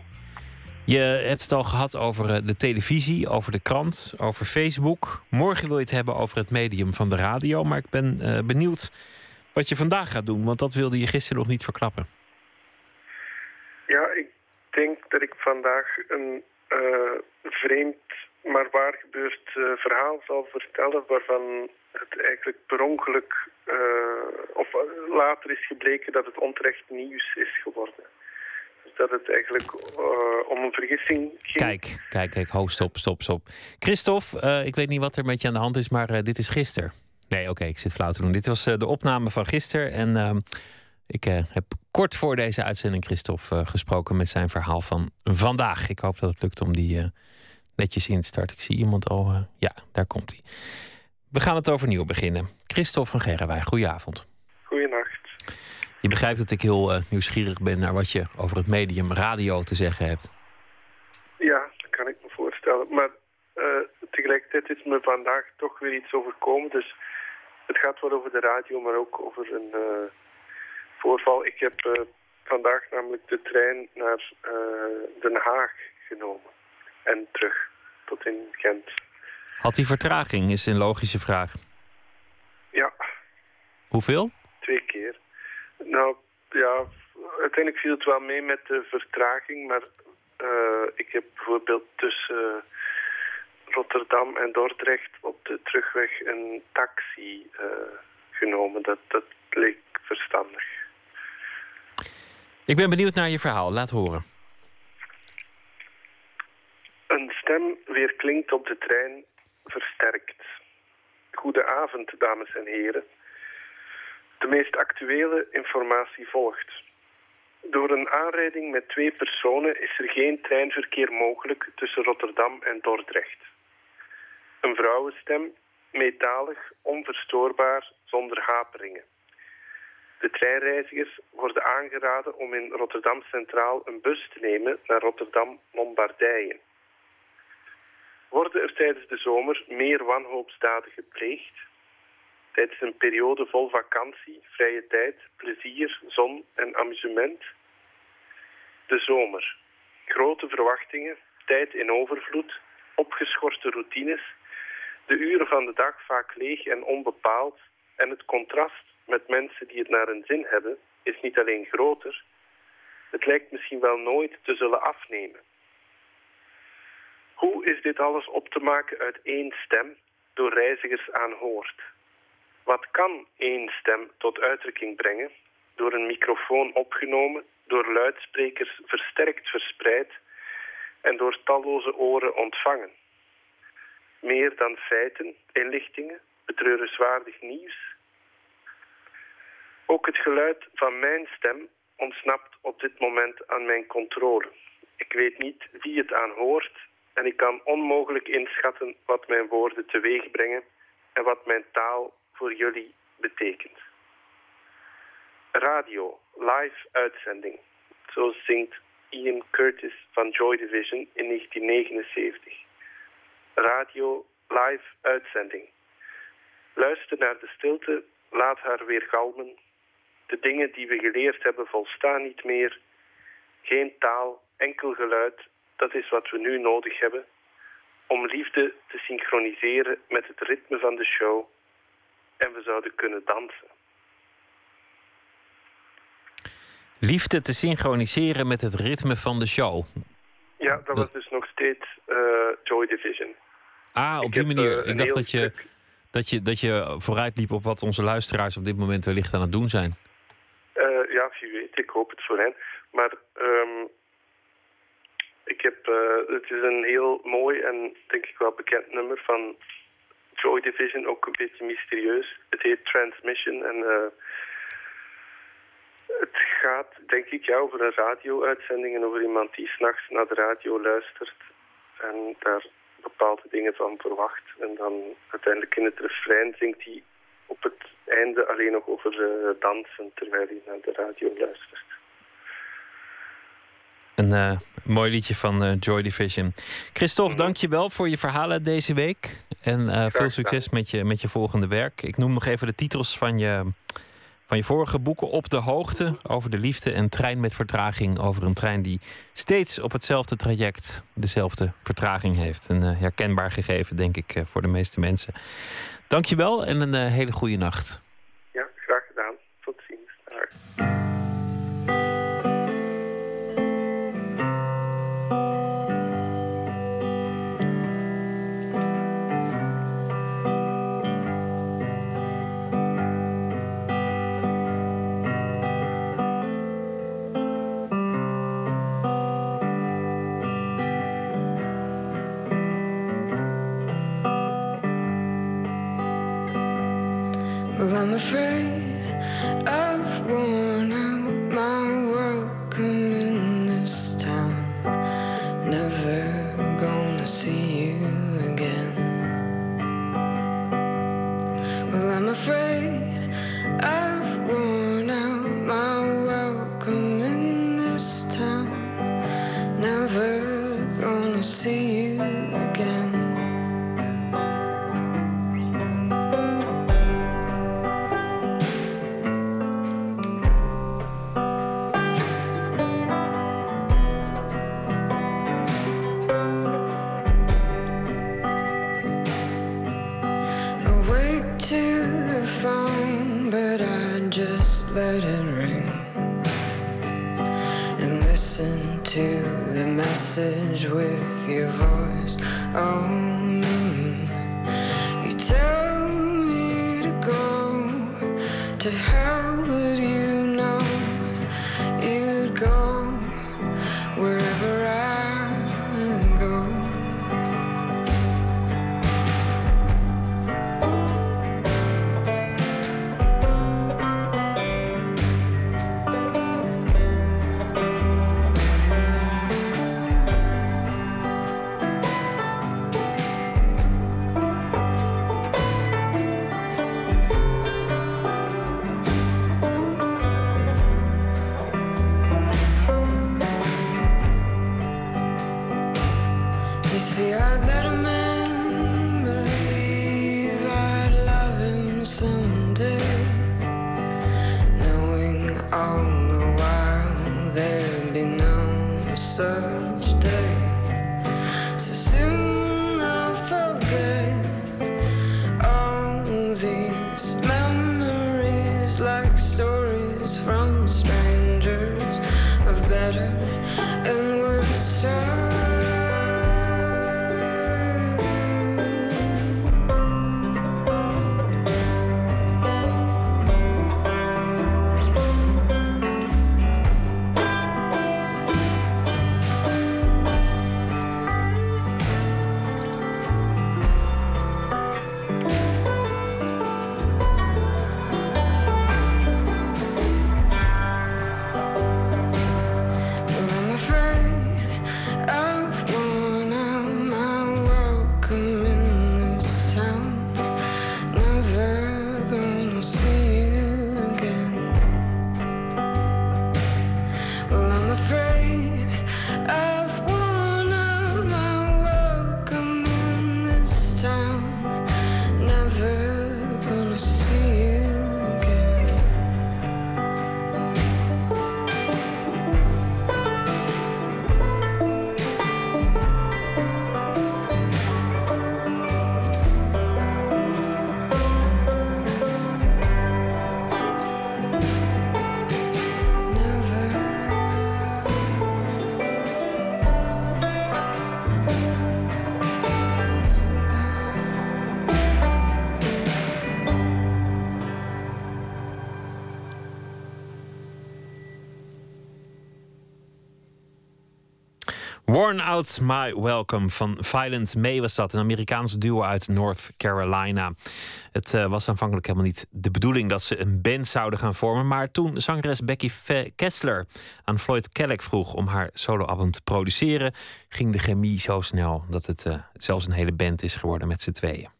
Je hebt het al gehad over eh, de televisie, over de krant, over Facebook. Morgen wil je het hebben over het medium van de radio. Maar ik ben uh, benieuwd wat je vandaag gaat doen, want dat wilde je gisteren nog niet verklappen. Ja, ik denk dat ik vandaag een uh, vreemd maar waar gebeurd verhaal zal vertellen... waarvan het eigenlijk per ongeluk... of later is gebleken dat het onterecht nieuws is geworden dat het eigenlijk uh, om een vergissing ging. Kijk, kijk, kijk, ho, stop, stop, stop. Christophe, uh, ik weet niet wat er met je aan de hand is, maar uh, dit is gisteren. Nee, oké, ik zit flauw te doen. Dit was de opname van gisteren. En ik heb kort voor deze uitzending Christophe gesproken met zijn verhaal van vandaag. Ik hoop dat het lukt om die netjes in te starten. Ik zie iemand al. ja, daar komt hij. We gaan het overnieuw beginnen. Christophe van Gerrewij, goedenavond. Je begrijpt dat ik heel uh, nieuwsgierig ben naar wat je over het medium radio te zeggen hebt. Ja, dat kan ik me voorstellen. Maar uh, tegelijkertijd is me vandaag toch weer iets overkomen. Dus het gaat wel over de radio, maar ook over een uh, voorval. Ik heb vandaag namelijk de trein naar Den Haag genomen. En terug tot in Gent. Had die vertraging, is een logische vraag. Ja. Hoeveel? Twee keer. Nou, ja, uiteindelijk viel het wel mee met de vertraging, maar uh, ik heb bijvoorbeeld tussen Rotterdam en Dordrecht op de terugweg een taxi uh, genomen. Dat, dat leek verstandig. Ik ben benieuwd naar je verhaal. Laat horen. Een stem weer klinkt op de trein, versterkt. Goedenavond, dames en heren. De meest actuele informatie volgt. Door een aanrijding met twee personen is er geen treinverkeer mogelijk tussen Rotterdam en Dordrecht. Een vrouwenstem, metalig, onverstoorbaar, zonder haperingen. De treinreizigers worden aangeraden om in Rotterdam Centraal een bus te nemen naar Rotterdam-Lombardije. Worden er tijdens de zomer meer wanhoopsdaden gepleegd? Tijdens een periode vol vakantie, vrije tijd, plezier, zon en amusement? De zomer. Grote verwachtingen, tijd in overvloed, opgeschorte routines, de uren van de dag vaak leeg en onbepaald en het contrast met mensen die het naar hun zin hebben is niet alleen groter, het lijkt misschien wel nooit te zullen afnemen. Hoe is dit alles op te maken uit één stem door reizigers aanhoord? Wat kan één stem tot uitdrukking brengen door een microfoon opgenomen, door luidsprekers versterkt verspreid en door talloze oren ontvangen? Meer dan feiten, inlichtingen, betreurenswaardig nieuws. Ook het geluid van mijn stem ontsnapt op dit moment aan mijn controle. Ik weet niet wie het aanhoort en ik kan onmogelijk inschatten wat mijn woorden teweeg brengen en wat mijn taal voor jullie betekent. Radio, live uitzending. Zo zingt Ian Curtis van Joy Division in 1979. Radio, live uitzending. Luister naar de stilte, laat haar weer galmen. De dingen die we geleerd hebben volstaan niet meer. Geen taal, enkel geluid, dat is wat we nu nodig hebben om liefde te synchroniseren met het ritme van de show en we zouden kunnen dansen. Liefde te synchroniseren met het ritme van de show. Ja, dat was dus nog steeds uh, Joy Division. Ah, op Ik die heb, manier. eh, ik dacht dat je, dat, je, dat je vooruit liep op wat onze luisteraars op dit moment wellicht aan het doen zijn. Eh, ja, wie weet, ik hoop het voor hen. Maar ehm, ik heb, eh, het is een heel mooi en denk ik wel bekend nummer van Joy Division, ook een beetje mysterieus. Het heet Transmission en eh, het gaat, denk ik, over een radio-uitzending en over iemand die s'nachts naar de radio luistert en daar bepaalde dingen van verwacht. En dan uiteindelijk in het refrein zingt hij op het einde alleen nog over eh, dansen terwijl hij naar de radio luistert. Een eh, mooi liedje van eh, Joy Division. Christophe, dank je wel voor je verhalen deze week. En eh, veel succes met je, met je volgende werk. Ik noem nog even de titels van je, van je vorige boeken. Op de hoogte over de liefde en trein met vertraging. Over een trein die steeds op hetzelfde traject dezelfde vertraging heeft. Een herkenbaar gegeven, denk ik, voor de meeste mensen. Dank je wel en een hele goede nacht. free. you. Out My Welcome van Violent May was dat. Een Amerikaans duo uit North Carolina. Het eh, was aanvankelijk helemaal niet de bedoeling dat ze een band zouden gaan vormen. Maar toen zangeres Becky Kessler aan Floyd Kellett vroeg om haar soloalbum te produceren, ging de chemie zo snel dat het eh, zelfs een hele band is geworden met z'n tweeën.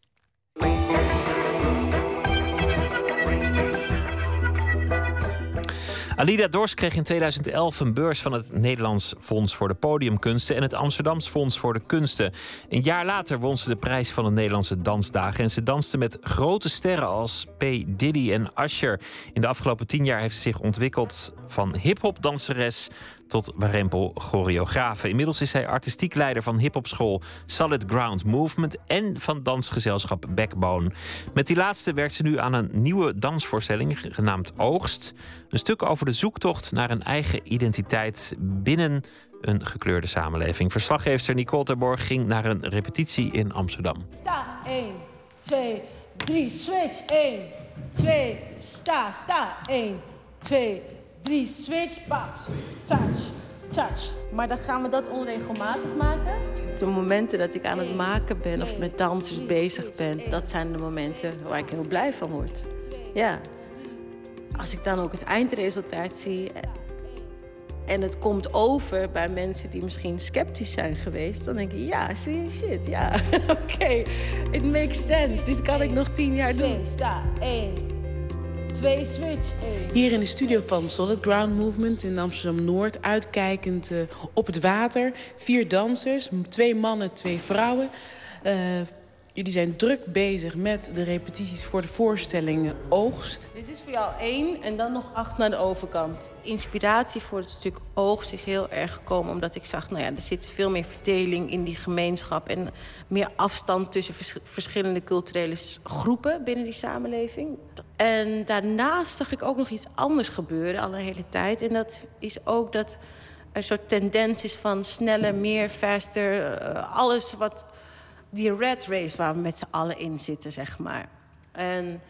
Alida Dors kreeg in 2011 een beurs van het Nederlands Fonds voor de Podiumkunsten en het Amsterdams Fonds voor de Kunsten. Een jaar later won ze de prijs van de Nederlandse Dansdagen en ze danste met grote sterren als P. Diddy en Usher. In de afgelopen tien jaar heeft ze zich ontwikkeld van hip-hop danseres tot warempel choreografe. Inmiddels is zij artistiek leider van hiphopschool Solid Ground Movement en van dansgezelschap Backbone. Met die laatste werkt ze nu aan een nieuwe dansvoorstelling genaamd Oogst. Een stuk over de zoektocht naar een eigen identiteit binnen een gekleurde samenleving. Verslaggever Nicole Terborg ging naar een repetitie in Amsterdam. Sta, 1, 2, 3, switch. 1, 2, sta, sta. 1, 2, 3, switch, paps. Touch, touch. Maar dan gaan we dat onregelmatig maken. De momenten dat ik aan het maken ben of met dansers bezig ben, dat zijn de momenten waar ik heel blij van word. Ja. Als ik dan ook het eindresultaat zie eh, en het komt over bij mensen die misschien sceptisch zijn geweest, dan denk ik, ja, zie je shit, ja, oké, it makes sense. Dit kan ik nog tien jaar doen. Sta, 1, 2, switch. 1. Hier in de studio van Solid Ground Movement in Amsterdam-Noord, uitkijkend eh, op het water. Vier dansers, twee mannen, twee vrouwen. Eh, jullie zijn druk bezig met de repetities voor de voorstelling Oogst. Dit is voor jou één en dan nog acht naar de overkant. Inspiratie voor het stuk oogst is heel erg gekomen omdat ik zag, nou ja, er zit veel meer verdeling in die gemeenschap en meer afstand tussen vers- verschillende culturele groepen binnen die samenleving. En daarnaast zag ik ook nog iets anders gebeuren al een hele tijd. En dat is ook dat er een soort tendens is van sneller, meer, faster, eh, alles wat die red race waar we met z'n allen in zitten, zeg maar. En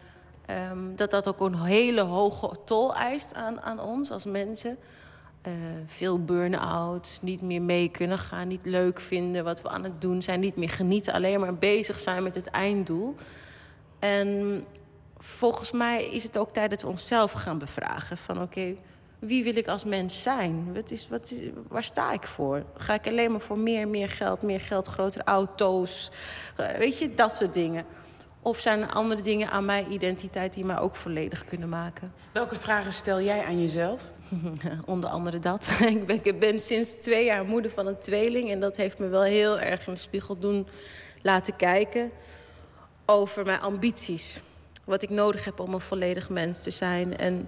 ehm, dat dat ook een hele hoge tol eist aan, aan ons als mensen. Eh, veel burn-out, niet meer mee kunnen gaan, niet leuk vinden wat we aan het doen zijn, niet meer genieten, alleen maar bezig zijn met het einddoel. En volgens mij is het ook tijd dat we onszelf gaan bevragen van oké, wie wil ik als mens zijn? Wat is, wat is, waar sta ik voor? Ga ik alleen maar voor meer, meer geld, meer geld, grotere auto's? Eh, weet je, dat soort dingen. Of zijn er andere dingen aan mijn identiteit die mij ook volledig kunnen maken? Welke vragen stel jij aan jezelf? Onder andere dat. ik, ben, ik ben sinds twee jaar moeder van een tweeling. En dat heeft me wel heel erg in de spiegel doen laten kijken over mijn ambities. Wat ik nodig heb om een volledig mens te zijn. En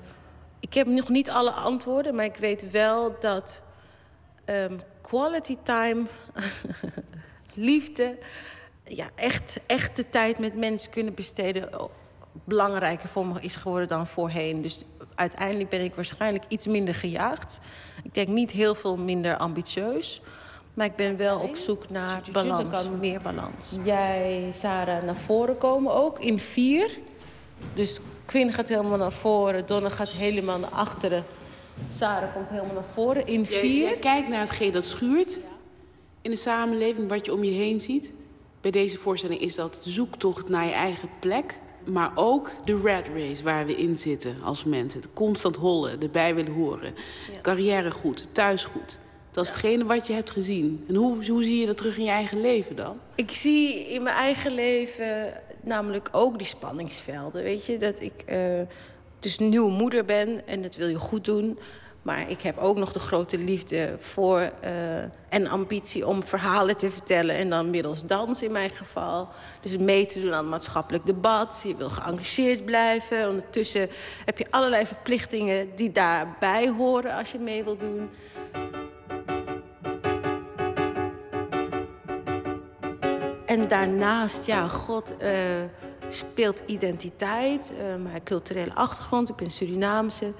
ik heb nog niet alle antwoorden, maar ik weet wel dat Ehm, quality time, liefde, ja, echt, echt de tijd met mensen kunnen besteden... oh, belangrijker voor me is geworden dan voorheen. Dus uiteindelijk ben ik waarschijnlijk iets minder gejaagd. Ik denk niet heel veel minder ambitieus. Maar ik ben wel op zoek naar balans, meer balans. Jij, Sarah, naar voren komen ook in vier. Dus Quinn gaat helemaal naar voren, Donna gaat helemaal naar achteren. Sarah komt helemaal naar voren in vier. kijkt naar hetgeen dat schuurt in de samenleving, wat je om je heen ziet. Bij deze voorstelling is dat zoektocht naar je eigen plek. Maar ook de rat race waar we in zitten als mensen. Het constant hollen, erbij willen horen. Carrière goed, thuis goed. Dat is hetgene wat je hebt gezien. En hoe, hoe zie je dat terug in je eigen leven dan? Ik zie in mijn eigen leven namelijk ook die spanningsvelden. Weet je, dat ik eh, dus nieuwe moeder ben en dat wil je goed doen. Maar ik heb ook nog de grote liefde voor eh, en ambitie om verhalen te vertellen. En dan middels dans in mijn geval. Dus mee te doen aan maatschappelijk debat. Je wil geëngageerd blijven. Ondertussen heb je allerlei verplichtingen die daarbij horen als je mee wil doen. En daarnaast, ja, God eh, speelt identiteit, mijn culturele achtergrond. Ik ben Surinaamse.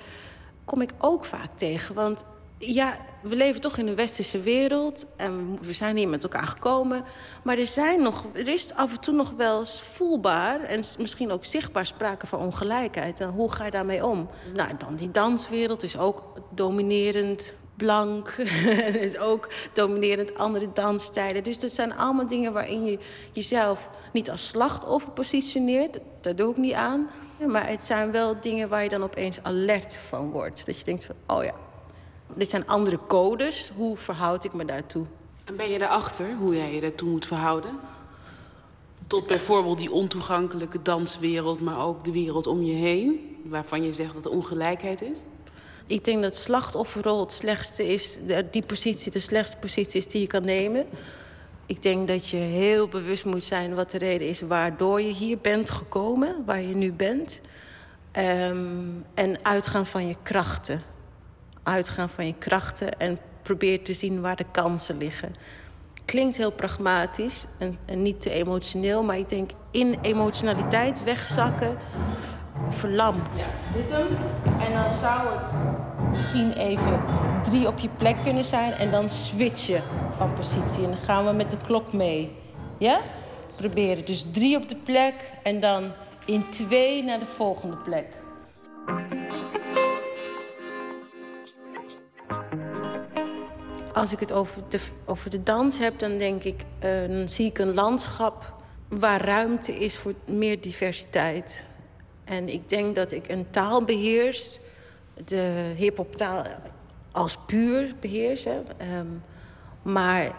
Kom ik ook vaak tegen. Want ja, we leven toch in een westerse wereld. En we zijn hier met elkaar gekomen. Maar er, zijn nog, er is af en toe nog wel eens voelbaar... en misschien ook zichtbaar sprake van ongelijkheid. En hoe ga je daarmee om? Nou, dan die danswereld is ook dominerend blank. Is ook dominerend andere dansstijlen. Dus dat zijn allemaal dingen waarin je jezelf niet als slachtoffer positioneert. Daar doe ik niet aan. Maar het zijn wel dingen waar je dan opeens alert van wordt. Dat je denkt van, oh ja, dit zijn andere codes. Hoe verhoud ik me daartoe? En ben je erachter hoe jij je daartoe moet verhouden? Tot bijvoorbeeld die ontoegankelijke danswereld, maar ook de wereld om je heen, waarvan je zegt dat er ongelijkheid is? Ik denk dat slachtofferrol het slechtste is, die positie de slechtste positie is die je kan nemen. Ik denk dat je heel bewust moet zijn wat de reden is waardoor je hier bent gekomen, waar je nu bent. Ehm, en uitgaan van je krachten. Uitgaan van je krachten en probeer te zien waar de kansen liggen. Klinkt heel pragmatisch en niet te emotioneel, maar ik denk in emotionaliteit wegzakken verlamt. Dit hem. En dan zou het misschien even drie op je plek kunnen zijn en dan switchen van positie. En dan gaan we met de klok mee. Ja? Proberen. Dus drie op de plek en dan in twee naar de volgende plek. Als ik het over de, over de dans heb, dan denk ik, eh, dan zie ik een landschap waar ruimte is voor meer diversiteit. En ik denk dat ik een taal beheers, de hip-hop taal als puur beheers. Ehm, maar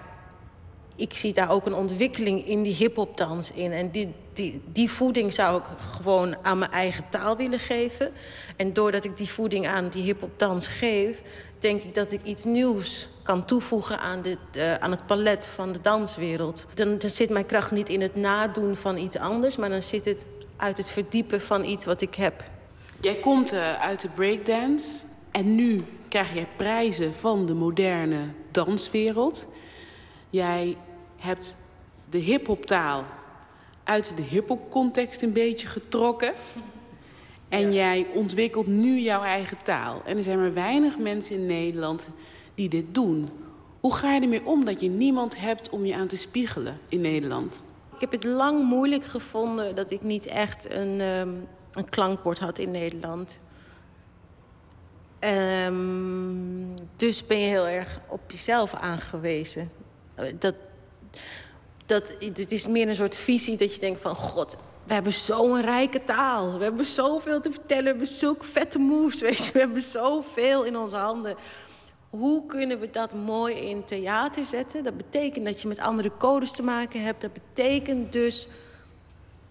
ik zie daar ook een ontwikkeling in die hip-hop dans in. En die, die, die voeding zou ik gewoon aan mijn eigen taal willen geven. En doordat ik die voeding aan die hip-hop dans geef, denk ik dat ik iets nieuws kan toevoegen aan, dit, eh, aan het palet van de danswereld. Dan, dan zit mijn kracht niet in het nadoen van iets anders, maar dan zit het uit het verdiepen van iets wat ik heb. Jij komt eh, uit de breakdance en nu krijg jij prijzen van de moderne danswereld. Jij hebt de hip-hoptaal uit de hip-hop context een beetje getrokken. En jij ontwikkelt nu jouw eigen taal. En er zijn maar weinig mensen in Nederland die dit doen. Hoe ga je ermee om dat je niemand hebt om je aan te spiegelen in Nederland? Ik heb het lang moeilijk gevonden dat ik niet echt een, ehm, een klankbord had in Nederland. Ehm, dus ben je heel erg op jezelf aangewezen. Dat, dat, het is meer een soort visie dat je denkt van... God, we hebben zo'n rijke taal. We hebben zoveel te vertellen. We hebben zulke vette moves. Weet je. We hebben zoveel in onze handen. Hoe kunnen we dat mooi in theater zetten? Dat betekent dat je met andere codes te maken hebt. Dat betekent dus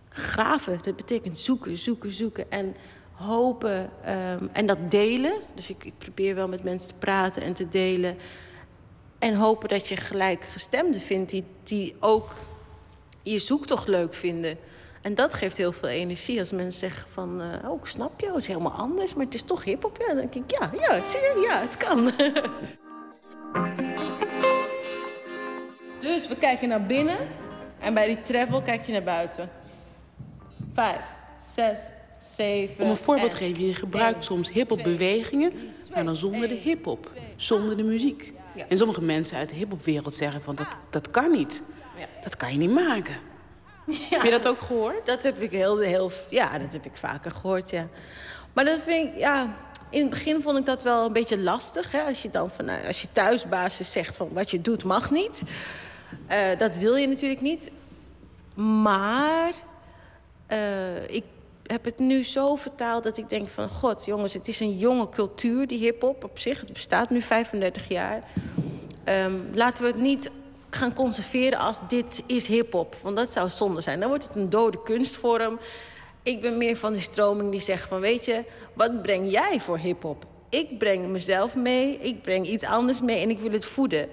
graven. Dat betekent zoeken, zoeken, zoeken. En hopen ehm, en dat delen. Dus ik, probeer wel met mensen te praten en te delen. En hopen dat je gelijkgestemden vindt die, die ook je zoektocht leuk vinden. En dat geeft heel veel energie als mensen zeggen van... eh, oh, ik snap je, het is helemaal anders, maar het is toch hiphop. Ja, dan denk ik, ja, ja, zie je, ja, het kan. kijk je naar binnen en bij die travel kijk je naar buiten. Vijf, zes, zeven. Om een voorbeeld te en- geven, je gebruikt soms hip-hop bewegingen, maar dan zonder de hip-hop, zonder de muziek. En sommige mensen uit de hip-hop-wereld zeggen van dat, dat kan niet. Dat kan je niet maken. Heb je dat ook gehoord? Dat heb ik heel, heel, ja, dat heb ik vaker gehoord, ja. Maar dat vind ik, ja, in het begin vond ik dat wel een beetje lastig. Hè? Als je dan van, nou, als je thuisbasis zegt van wat je doet mag niet. Eh, dat wil je natuurlijk niet. Maar eh, ik heb het nu zo vertaald dat ik denk van... God, jongens, het is een jonge cultuur, die hiphop op zich. Het bestaat nu 35 jaar. Ehm, laten we het niet gaan conserveren als dit is hiphop. Want dat zou zonde zijn. Dan wordt het een dode kunstvorm. Ik ben meer van de stroming die zegt van... weet je, wat breng jij voor hiphop? Ik breng mezelf mee, ik breng iets anders mee en ik wil het voeden.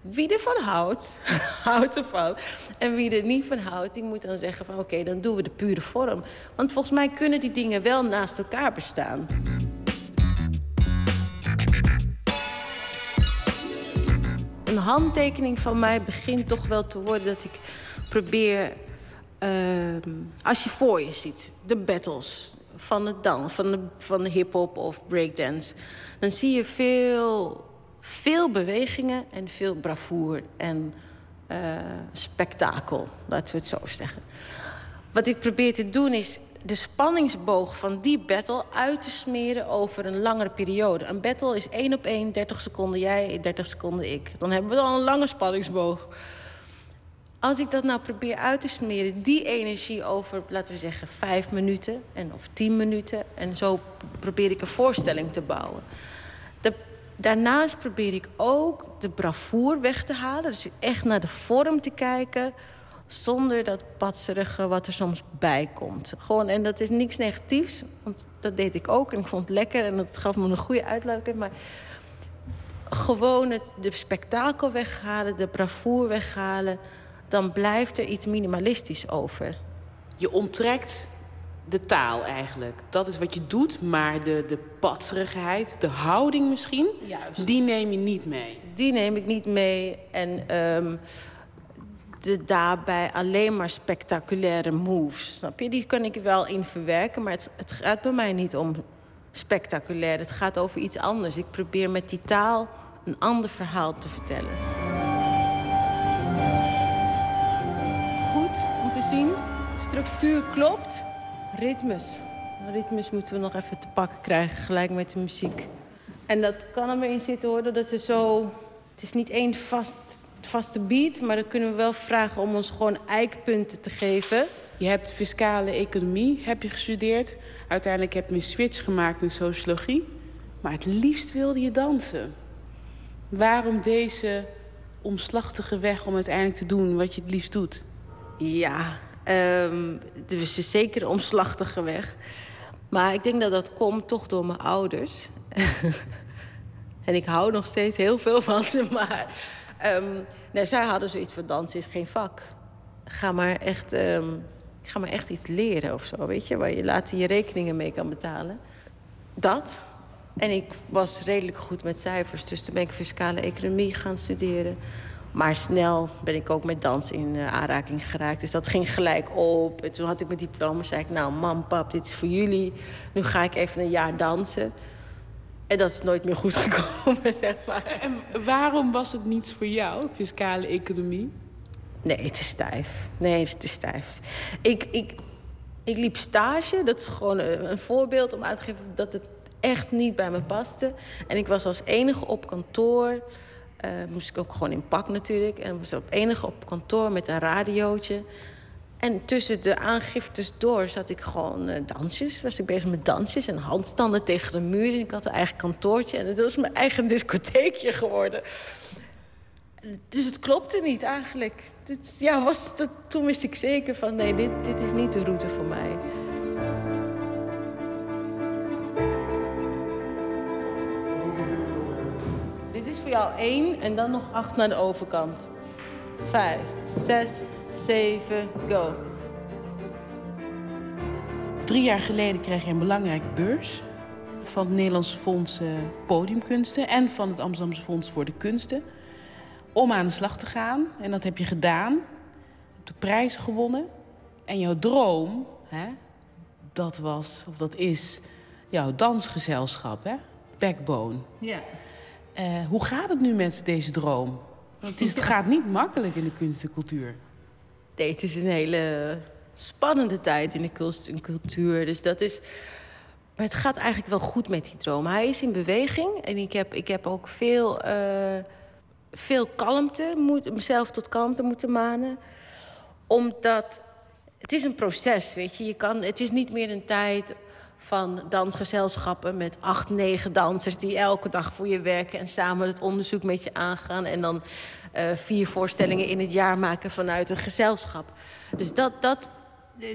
Wie ervan houdt, houdt ervan. En wie er niet van houdt, die moet dan zeggen van... oké, dan doen we de pure vorm. Want volgens mij kunnen die dingen wel naast elkaar bestaan. Een handtekening van mij begint toch wel te worden dat ik probeer... ehm, als je voor je ziet, de battles van de dans, van de, van de hip-hop of breakdance... dan zie je veel, veel bewegingen en veel bravoer en eh, spektakel, laten we het zo zeggen. Wat ik probeer te doen is de spanningsboog van die battle uit te smeren over een langere periode. Een battle is één op één, 30 seconden jij, 30 seconden ik. Dan hebben we al een lange spanningsboog. Als ik dat nou probeer uit te smeren, die energie over, laten we zeggen, vijf minuten en of tien minuten. En zo probeer ik een voorstelling te bouwen. De- daarnaast probeer ik ook de bravoer weg te halen. Dus echt naar de vorm te kijken. Zonder dat patserige wat er soms bij komt. Gewoon, en dat is niks negatiefs. Want dat deed ik ook en ik vond het lekker. En dat gaf me een goede uitloper. Maar gewoon het, de spektakel weghalen, de bravoer weghalen. Dan blijft er iets minimalistisch over. Je onttrekt de taal eigenlijk. Dat is wat je doet, maar de, de patserigheid, de houding misschien... die neem je niet mee. Die neem ik niet mee. En ehm, de daarbij alleen maar spectaculaire moves. Snap je? Die kan ik wel in verwerken. Maar het, het gaat bij mij niet om spectaculair. Het gaat over iets anders. Ik probeer met die taal een ander verhaal te vertellen. Goed om te zien. Structuur klopt. Ritmes. Ritmes moeten we nog even te pakken krijgen, gelijk met de muziek. En dat kan er in zitten hoor, dat er zo... Het is niet één vast, vaste beat, maar dan kunnen we wel vragen om ons gewoon eikpunten te geven. Je hebt fiscale economie heb je gestudeerd. Uiteindelijk heb je een switch gemaakt in sociologie. Maar het liefst wilde je dansen. Waarom deze omslachtige weg om uiteindelijk te doen wat je het liefst doet? Ja, ehm het is een zeker omslachtige weg. Maar ik denk dat dat komt toch door mijn ouders. en ik hou nog steeds heel veel van ze, maar... nee, zij hadden zoiets van dansen is geen vak. Ga maar echt, ehm, ga maar echt iets leren of zo, weet je... waar je later je rekeningen mee kan betalen. Dat. En ik was redelijk goed met cijfers, dus toen ben ik fiscale economie gaan studeren. Maar snel ben ik ook met dans in eh, aanraking geraakt. Dus dat ging gelijk op. En toen had ik mijn diploma. zei ik, nou, mam, pap, dit is voor jullie. Nu ga ik even een jaar dansen. En dat is nooit meer goed gekomen, zeg maar. En waarom was het niets voor jou, fiscale economie? Nee, het is stijf. Nee, het is stijf. Ik, ik, ik liep stage. Dat is gewoon een, een voorbeeld om uit te geven dat het echt niet bij me paste. En ik was als enige op kantoor. eh, moest ik ook gewoon in pak natuurlijk. En was op enige op kantoor met een radiootje. En tussen de aangiftes door zat ik gewoon eh, dansjes. Was ik bezig met dansjes en handstanden tegen de muur. En ik had een eigen kantoortje. En dat was mijn eigen discotheekje geworden. Dus het klopte niet eigenlijk. Dit, ja, was dat, toen wist ik zeker van nee, dit, dit is niet de route voor mij. Dit is voor jou één en dan nog acht naar de overkant. Vijf, zes, zeven, go. Drie jaar geleden kreeg je een belangrijke beurs van het Nederlands Fonds eh, Podiumkunsten en van het Amsterdamse Fonds voor de Kunsten. om aan de slag te gaan. En dat heb je gedaan. Je hebt de prijzen gewonnen. En jouw droom, hè, dat was, of dat is, jouw dansgezelschap, hè? Backbone. Ja. Eh, hoe gaat het nu met deze droom? Want het, is, het gaat niet makkelijk in de kunst en cultuur. Nee, het is een hele spannende tijd in de cultuur. Dus dat is. Maar het gaat eigenlijk wel goed met die droom. Hij is in beweging en ik heb, ik heb ook veel, eh, veel kalmte, moet, mezelf tot kalmte moeten manen. Omdat het is een proces, weet je. je kan, het is niet meer een tijd van dansgezelschappen met acht, negen dansers die elke dag voor je werken en samen het onderzoek met je aangaan. En dan uh, vier voorstellingen in het jaar maken vanuit een gezelschap. Dus dat, dat,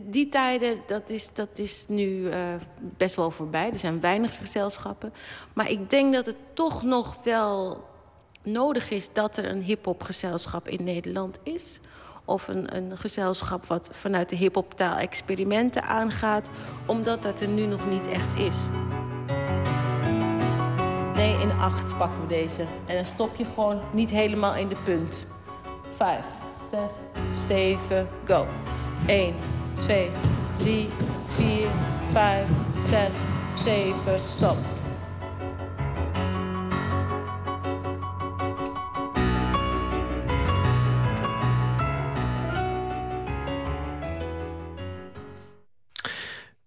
die tijden, dat is, dat is nu uh, best wel voorbij. Er zijn weinig gezelschappen. Maar ik denk dat het toch nog wel nodig is dat er een hip-hop gezelschap in Nederland is of een, een gezelschap wat vanuit de hip-hop-taal experimenten aangaat, omdat dat er nu nog niet echt is. Nee, in acht pakken we deze. En dan stop je gewoon niet helemaal in de punt. Vijf, zes, zeven, go. 1, 2, 3, 4, 5, 6, 7, stop.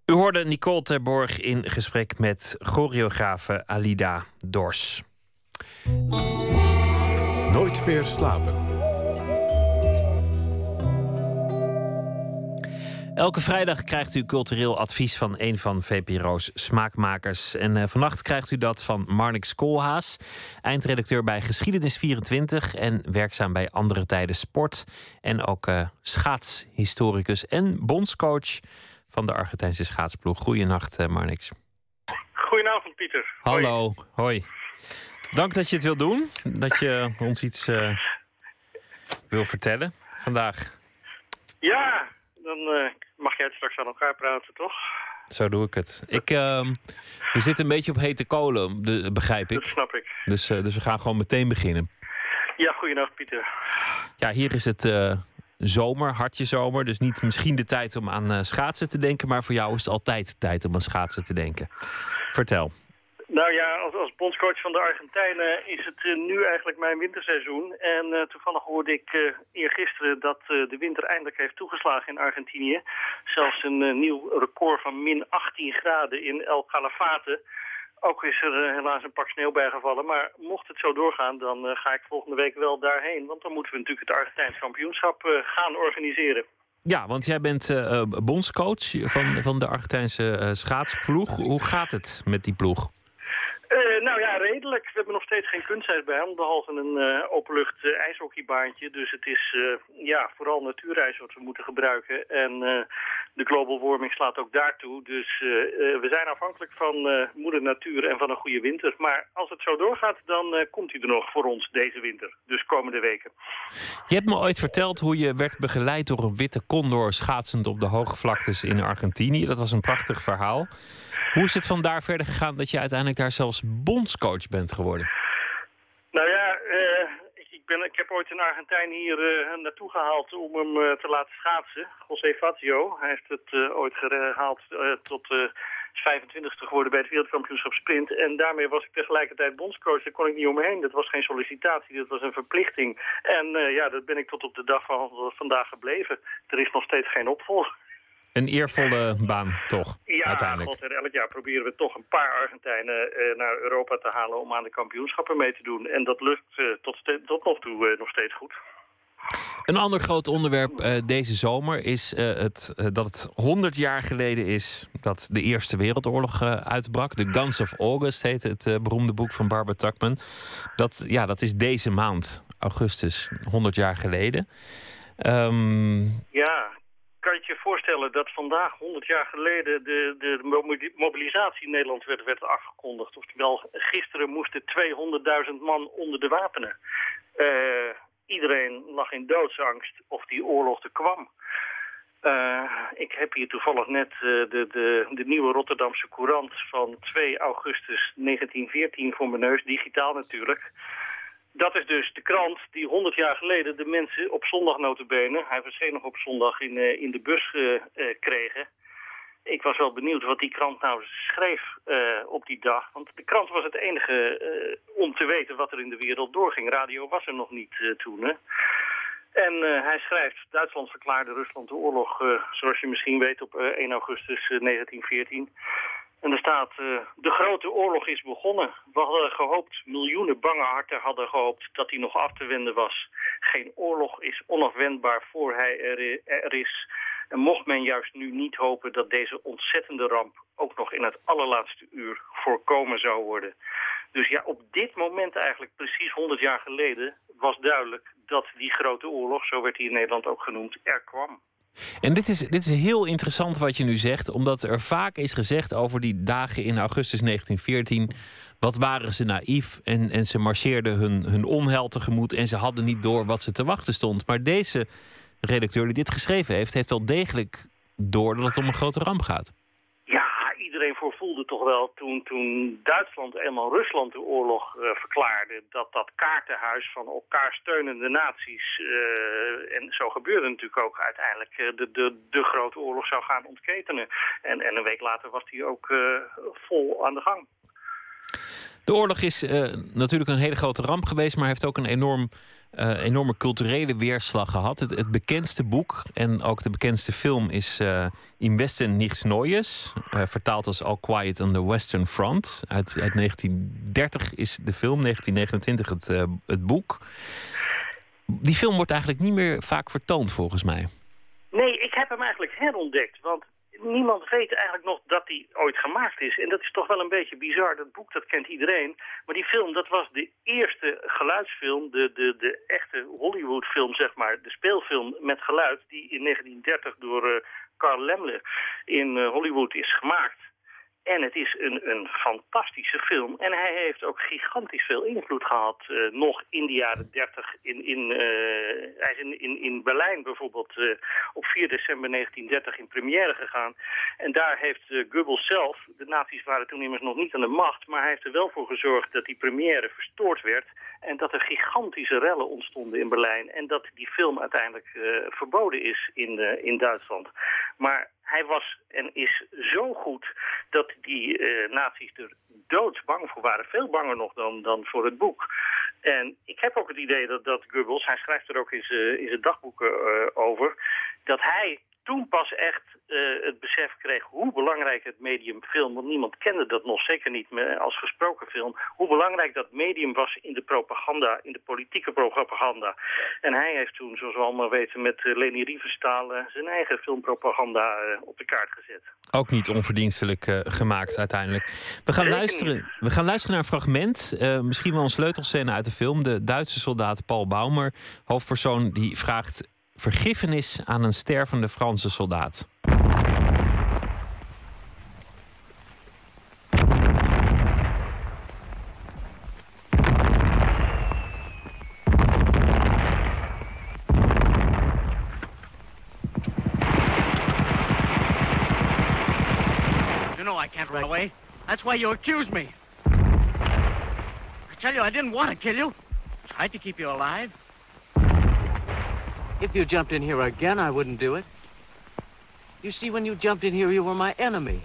U hoorde Nicole Terborg in gesprek met choreografe Alida Dors. Nooit meer slapen. Elke vrijdag krijgt u cultureel advies van een van VPRO's smaakmakers. En uh, vannacht krijgt u dat van Marnix Koolhaas, eindredacteur bij Geschiedenis24 en werkzaam bij Andere Tijden Sport. En ook uh, schaatshistoricus en bondscoach van de Argentijnse schaatsploeg. Goeienacht, uh, Marnix. Goedenavond, Pieter. Hallo, hoi. Dank dat je het wil doen. Dat je ons iets uh, wil vertellen vandaag. Ja, dan uh, mag jij het straks aan elkaar praten, toch? Zo doe ik het. Ik, uh, we zitten een beetje op hete kolen, de, begrijp ik. Dat snap ik. Dus, dus we gaan gewoon meteen beginnen. Ja, goeienacht, Pieter. Ja, hier is het zomer, hartje zomer. Dus niet misschien de tijd om aan uh, schaatsen te denken, maar voor jou is het altijd tijd om aan schaatsen te denken. Vertel. Nou ja, als, als bondscoach van de Argentijnen is het uh, nu eigenlijk mijn winterseizoen. En uh, toevallig hoorde ik uh, eergisteren dat de winter eindelijk heeft toegeslagen in Argentinië. Zelfs een nieuw record van min 18 graden in El Calafate. Ook is er helaas een pak sneeuw bijgevallen. Maar mocht het zo doorgaan, dan uh, ga ik volgende week wel daarheen. Want dan moeten we natuurlijk het Argentijns kampioenschap uh, gaan organiseren. Ja, want jij bent uh, bondscoach van, van de Argentijnse schaatsploeg. Hoe gaat het met die ploeg? Uh, nou ja, redelijk. We hebben nog steeds geen kunstijs bij hem, behalve een uh, openlucht uh, ijshockeybaantje. Dus het is ja, vooral natuurijs wat we moeten gebruiken. En de global warming slaat ook daartoe. Dus we zijn afhankelijk van moeder natuur en van een goede winter. Maar als het zo doorgaat, dan komt hij er nog voor ons deze winter. Dus komende weken. Je hebt me ooit verteld hoe je werd begeleid door een witte condor schaatsend op de hoogvlaktes in Argentinië. Dat was een prachtig verhaal. Hoe is het vandaar verder gegaan dat je uiteindelijk daar zelfs bondscoach bent geworden? Nou ja, uh, ik, ben, ik heb ooit een Argentijn hier uh, naartoe gehaald om hem uh, te laten schaatsen. José Fazio. Hij heeft het ooit gehaald tot 25e geworden bij het wereldkampioenschap sprint. En daarmee was ik tegelijkertijd bondscoach. Daar kon ik niet omheen. Dat was geen sollicitatie, dat was een verplichting. En ja, dat ben ik tot op de dag van vandaag gebleven. Er is nog steeds geen opvolger. Een eervolle baan, toch? Ja, uiteindelijk. God, elk jaar proberen we toch een paar Argentijnen uh, naar Europa te halen om aan de kampioenschappen mee te doen. En dat lukt uh, tot, tot, nog toe uh, nog steeds goed. Een ander groot onderwerp deze zomer is het, dat het 100 jaar geleden is dat de Eerste Wereldoorlog uitbrak. The Guns of August heet het beroemde boek van Barbara Tuckman. Dat, ja, dat is deze maand, augustus, 100 jaar geleden. Um... Ja, kan je je voorstellen dat vandaag, 100 jaar geleden, de, de mobilisatie in Nederland werd, werd afgekondigd? Oftewel, gisteren moesten 200.000 man onder de wapenen. Uh, iedereen lag in doodsangst of die oorlog er kwam. Uh, ik heb hier toevallig net uh, de, de, de nieuwe Rotterdamse Courant van 2 augustus 1914 voor mijn neus, digitaal natuurlijk. Dat is dus de krant die 100 jaar geleden de mensen op zondag hij verscheen nog op zondag in, eh, in de bus eh, kregen. Ik was wel benieuwd wat die krant nou schreef op die dag. Want de krant was het enige om te weten wat er in de wereld doorging. Radio was er nog niet toen, hè. En hij schrijft, Duitsland verklaarde Rusland de oorlog, zoals je misschien weet, op eh, 1 augustus eh, 1914. En er staat, eh, de grote oorlog is begonnen. We hadden gehoopt, miljoenen bange harten hadden gehoopt dat hij nog af te wenden was. Geen oorlog is onafwendbaar voor hij er, er is. En mocht men juist nu niet hopen dat deze ontzettende ramp ook nog in het allerlaatste uur voorkomen zou worden. Dus ja, op dit moment eigenlijk, precies 100 jaar geleden, was duidelijk dat die grote oorlog, zo werd hij in Nederland ook genoemd, er kwam. En dit is, dit is heel interessant wat je nu zegt, omdat er vaak is gezegd over die dagen in augustus 1914. Wat waren ze naïef en, en ze marcheerden hun, hun onheil tegemoet en ze hadden niet door wat ze te wachten stond. Maar deze redacteur die dit geschreven heeft, heeft wel degelijk door dat het om een grote ramp gaat. Iedereen voorvoelde toch wel toen, toen Duitsland eenmaal Rusland de oorlog eh, verklaarde... dat dat kaartenhuis van elkaar steunende naties... eh, en zo gebeurde natuurlijk ook uiteindelijk... eh, de, de, de grote oorlog zou gaan ontketenen. En, en een week later was die ook vol aan de gang. De oorlog is natuurlijk een hele grote ramp geweest, maar heeft ook een enorm, eh, enorme culturele weerslag gehad. Het, het bekendste boek en ook de bekendste film is eh Im Westen nichts Neues, eh, vertaald als All Quiet on the Western Front. Uit, uit 1930 is de film, 1929 het, het boek. Die film wordt eigenlijk niet meer vaak vertoond, volgens mij. Nee, ik heb hem eigenlijk herontdekt. Want niemand weet eigenlijk nog dat hij ooit gemaakt is. En dat is toch wel een beetje bizar. Dat boek, dat kent iedereen. Maar die film, dat was de eerste geluidsfilm. De, de, de echte Hollywood-film, zeg maar. De speelfilm met geluid. Die in 1930 door eh, Carl Lemle in eh, Hollywood is gemaakt. En het is een, een fantastische film. En hij heeft ook gigantisch veel invloed gehad. eh, nog in de jaren 30. In, in, eh, hij is in, in, in Berlijn bijvoorbeeld eh, op 4 december 1930 in première gegaan. En daar heeft Goebbels zelf, de nazi's waren toen immers nog niet aan de macht... maar hij heeft er wel voor gezorgd dat die première verstoord werd... en dat er gigantische rellen ontstonden in Berlijn... en dat die film uiteindelijk verboden is in, in Duitsland. Maar hij was en is zo goed dat die eh nazi's er doodsbang voor waren. Veel banger nog dan, dan voor het boek. En ik heb ook het idee dat, dat Goebbels, hij schrijft er ook in zijn, in zijn dagboeken eh, over... dat hij toen pas echt eh, het besef kreeg hoe belangrijk het medium film... want niemand kende dat nog, zeker niet meer als gesproken film... hoe belangrijk dat medium was in de propaganda, in de politieke propaganda. En hij heeft toen, zoals we allemaal weten, met eh, Leni Riefenstahl... eh, zijn eigen filmpropaganda op de kaart gezet. Ook niet onverdienstelijk gemaakt uiteindelijk. We gaan, Zeker luisteren, we gaan luisteren naar een fragment. misschien wel een sleutelscène uit de film. De Duitse soldaat Paul Baumer, hoofdpersoon, die vraagt vergiffenis aan een stervende Franse soldaat. You know I can't run away. That's why you accused me. I tell you, I didn't want to kill you. Tried to keep you alive. If you jumped in here again, I wouldn't do it. You see, when you jumped in here, you were my enemy.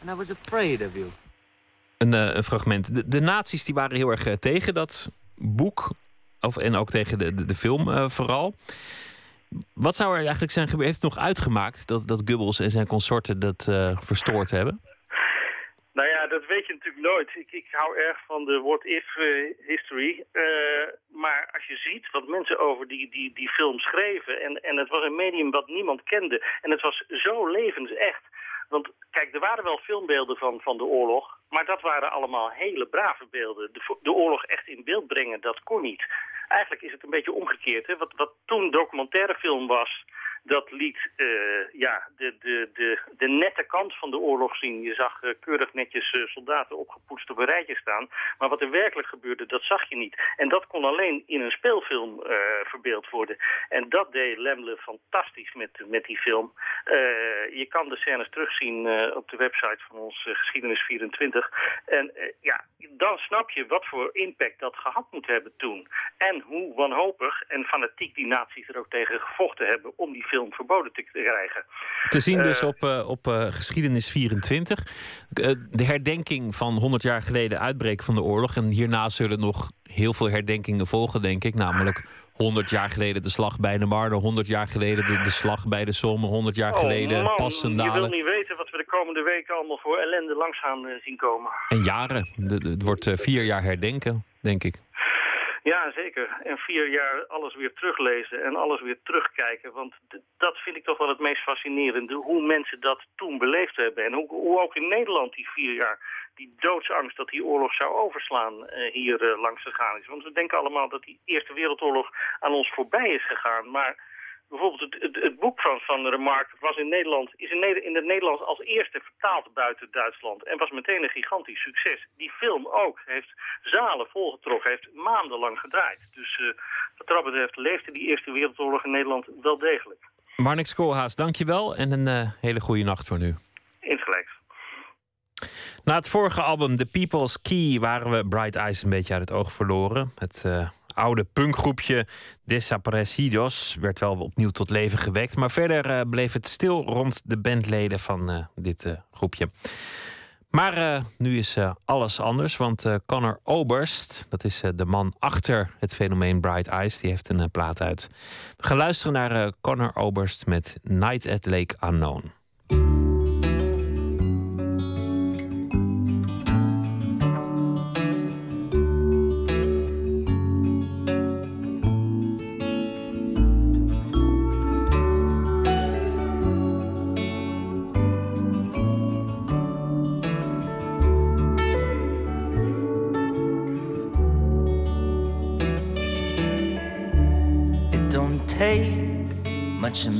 And I was afraid of you. Een, eh, een fragment. De, de nazi's die waren heel erg eh, tegen dat boek. Of, en ook tegen de, de, de film eh, vooral. Wat zou er eigenlijk zijn gebeurd? Heeft het nog uitgemaakt dat, dat Goebbels en zijn consorten dat verstoord hebben? Nou ja, dat weet je natuurlijk nooit. Ik, ik hou erg van de what-if eh, history. Eh, maar als je ziet wat mensen over die, die, die film schreven... En, en het was een medium wat niemand kende... en het was zo levensecht... Want kijk, er waren wel filmbeelden van, van de oorlog... maar dat waren allemaal hele brave beelden. De, de oorlog echt in beeld brengen, dat kon niet. Eigenlijk is het een beetje omgekeerd. Hè? Wat, wat toen documentairefilm was... dat liet eh, ja, de, de, de, de nette kant van de oorlog zien. Je zag eh, keurig netjes eh, soldaten opgepoetst op een rijtje staan. Maar wat er werkelijk gebeurde, dat zag je niet. En dat kon alleen in een speelfilm verbeeld worden. En dat deed Lemle fantastisch met, met die film. Je kan de scènes terugzien op de website van ons eh, Geschiedenis 24. En ja, dan snap je wat voor impact dat gehad moet hebben toen. En hoe wanhopig en fanatiek die naties er ook tegen gevochten hebben om die verboden te krijgen. Te zien dus Eh, op, eh, op eh, Geschiedenis 24. Eh, de herdenking van 100 jaar geleden uitbreken van de oorlog. En hierna zullen nog heel veel herdenkingen volgen, denk ik. Namelijk 100 jaar geleden de slag bij de Marne, 100 jaar geleden de, de slag bij de Somme, 100 jaar geleden oh man, je Passendalen. wil niet weten wat we de komende weken allemaal voor ellende langs gaan eh, zien komen. En jaren. Het wordt vier jaar herdenken, denk ik. Ja, zeker. En vier jaar alles weer teruglezen en alles weer terugkijken. Want dat vind ik toch wel het meest fascinerende. Hoe mensen dat toen beleefd hebben. En hoe, hoe ook in Nederland die vier jaar, die doodsangst dat die oorlog zou overslaan, eh, hier eh, langs gegaan is. Want we denken allemaal dat die Eerste Wereldoorlog aan ons voorbij is gegaan. Maar bijvoorbeeld het, het, het boek van, van Remarque was in Nederland, is in, Neder- in het Nederlands als eerste vertaald buiten Duitsland. En was meteen een gigantisch succes. Die film ook heeft zalen volgetrokken, heeft maandenlang gedraaid. Dus eh, wat dat betreft leefde die Eerste Wereldoorlog in Nederland wel degelijk. Marnix Koolhaas, dankjewel en een eh, hele goede nacht voor nu. Insgelijks. Na het vorige album The People's Key waren we Bright Eyes een beetje uit het oog verloren. Het eh, oude punkgroepje Desaparecidos werd wel opnieuw tot leven gewekt. Maar verder eh, bleef het stil rond de bandleden van eh, dit eh, groepje. Maar nu is alles anders, want Connor Oberst, dat is de man achter het fenomeen Bright Eyes, die heeft een plaat uit. We gaan luisteren naar Connor Oberst met Night at Lake Unknown.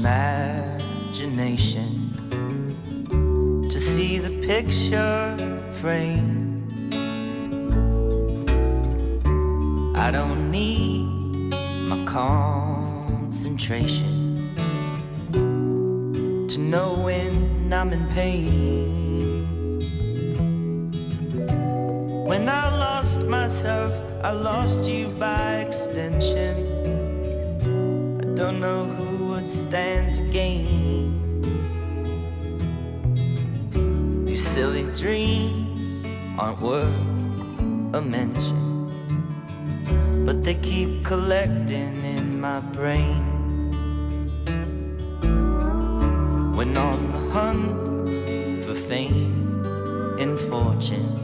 Imagination to see the picture frame. I don't need my concentration to know when I'm in pain. When I lost myself, I lost you by extension. I don't know who stand to gain. These silly dreams aren't worth a mention, but they keep collecting in my brain. When on the hunt for fame and fortune,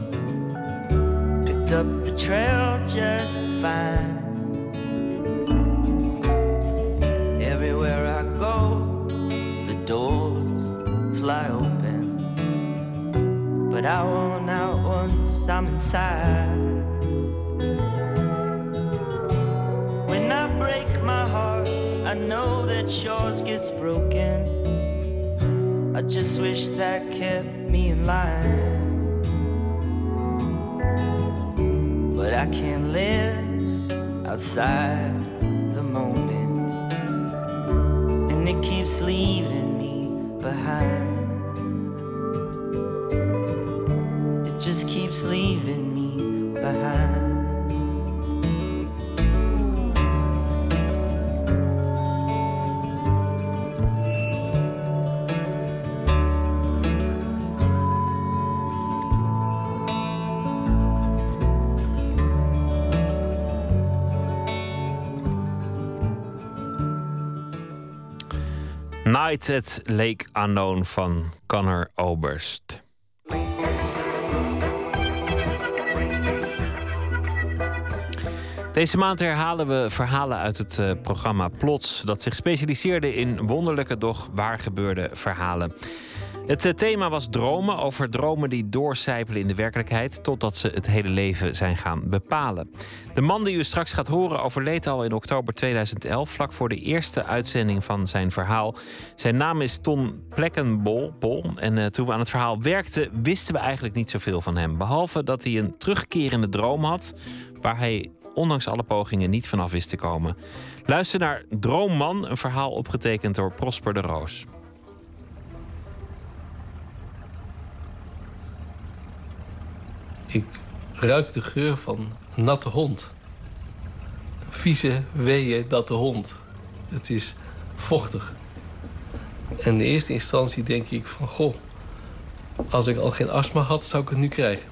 picked up the trail just fine. But I won't out once I'm inside. When I break my heart, I know that yours gets broken. I just wish that kept me in line. But I can't live outside the moment and it keeps leaving me behind. Leaving me behind. Night at Lake Unknown van Connor Oberst. Deze maand herhalen we verhalen uit het eh, programma Plots, dat zich specialiseerde in wonderlijke, doch waar gebeurde verhalen. Het eh, thema was dromen, over dromen die doorcijpelen in de werkelijkheid totdat ze het hele leven zijn gaan bepalen. De man die u straks gaat horen overleed al in oktober 2011, vlak voor de eerste uitzending van zijn verhaal. Zijn naam is Ton Plekkenbol. Bol, en eh, toen we aan het verhaal werkten, wisten we eigenlijk niet zoveel van hem. Behalve dat hij een terugkerende droom had, waar hij ondanks alle pogingen niet vanaf wist te komen. Luister naar Droomman, een verhaal opgetekend door Prosper de Roos. Ik ruik de geur van natte hond. Vieze, weeën, natte hond. Het is vochtig. En in de eerste instantie denk ik van... goh, als ik al geen astma had, zou ik het nu krijgen.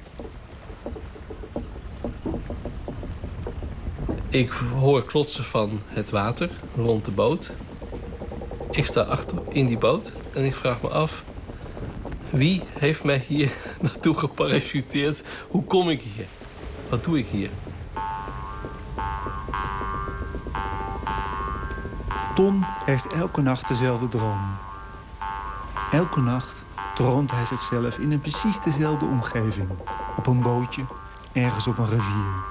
Ik hoor klotsen van het water rond de boot. Ik sta achter in die boot en ik vraag me af... wie heeft mij hier naartoe geparachuteerd? Hoe kom ik hier? Wat doe ik hier? Ton heeft elke nacht dezelfde droom. Elke nacht droomt hij zichzelf in een precies dezelfde omgeving. Op een bootje, ergens op een rivier.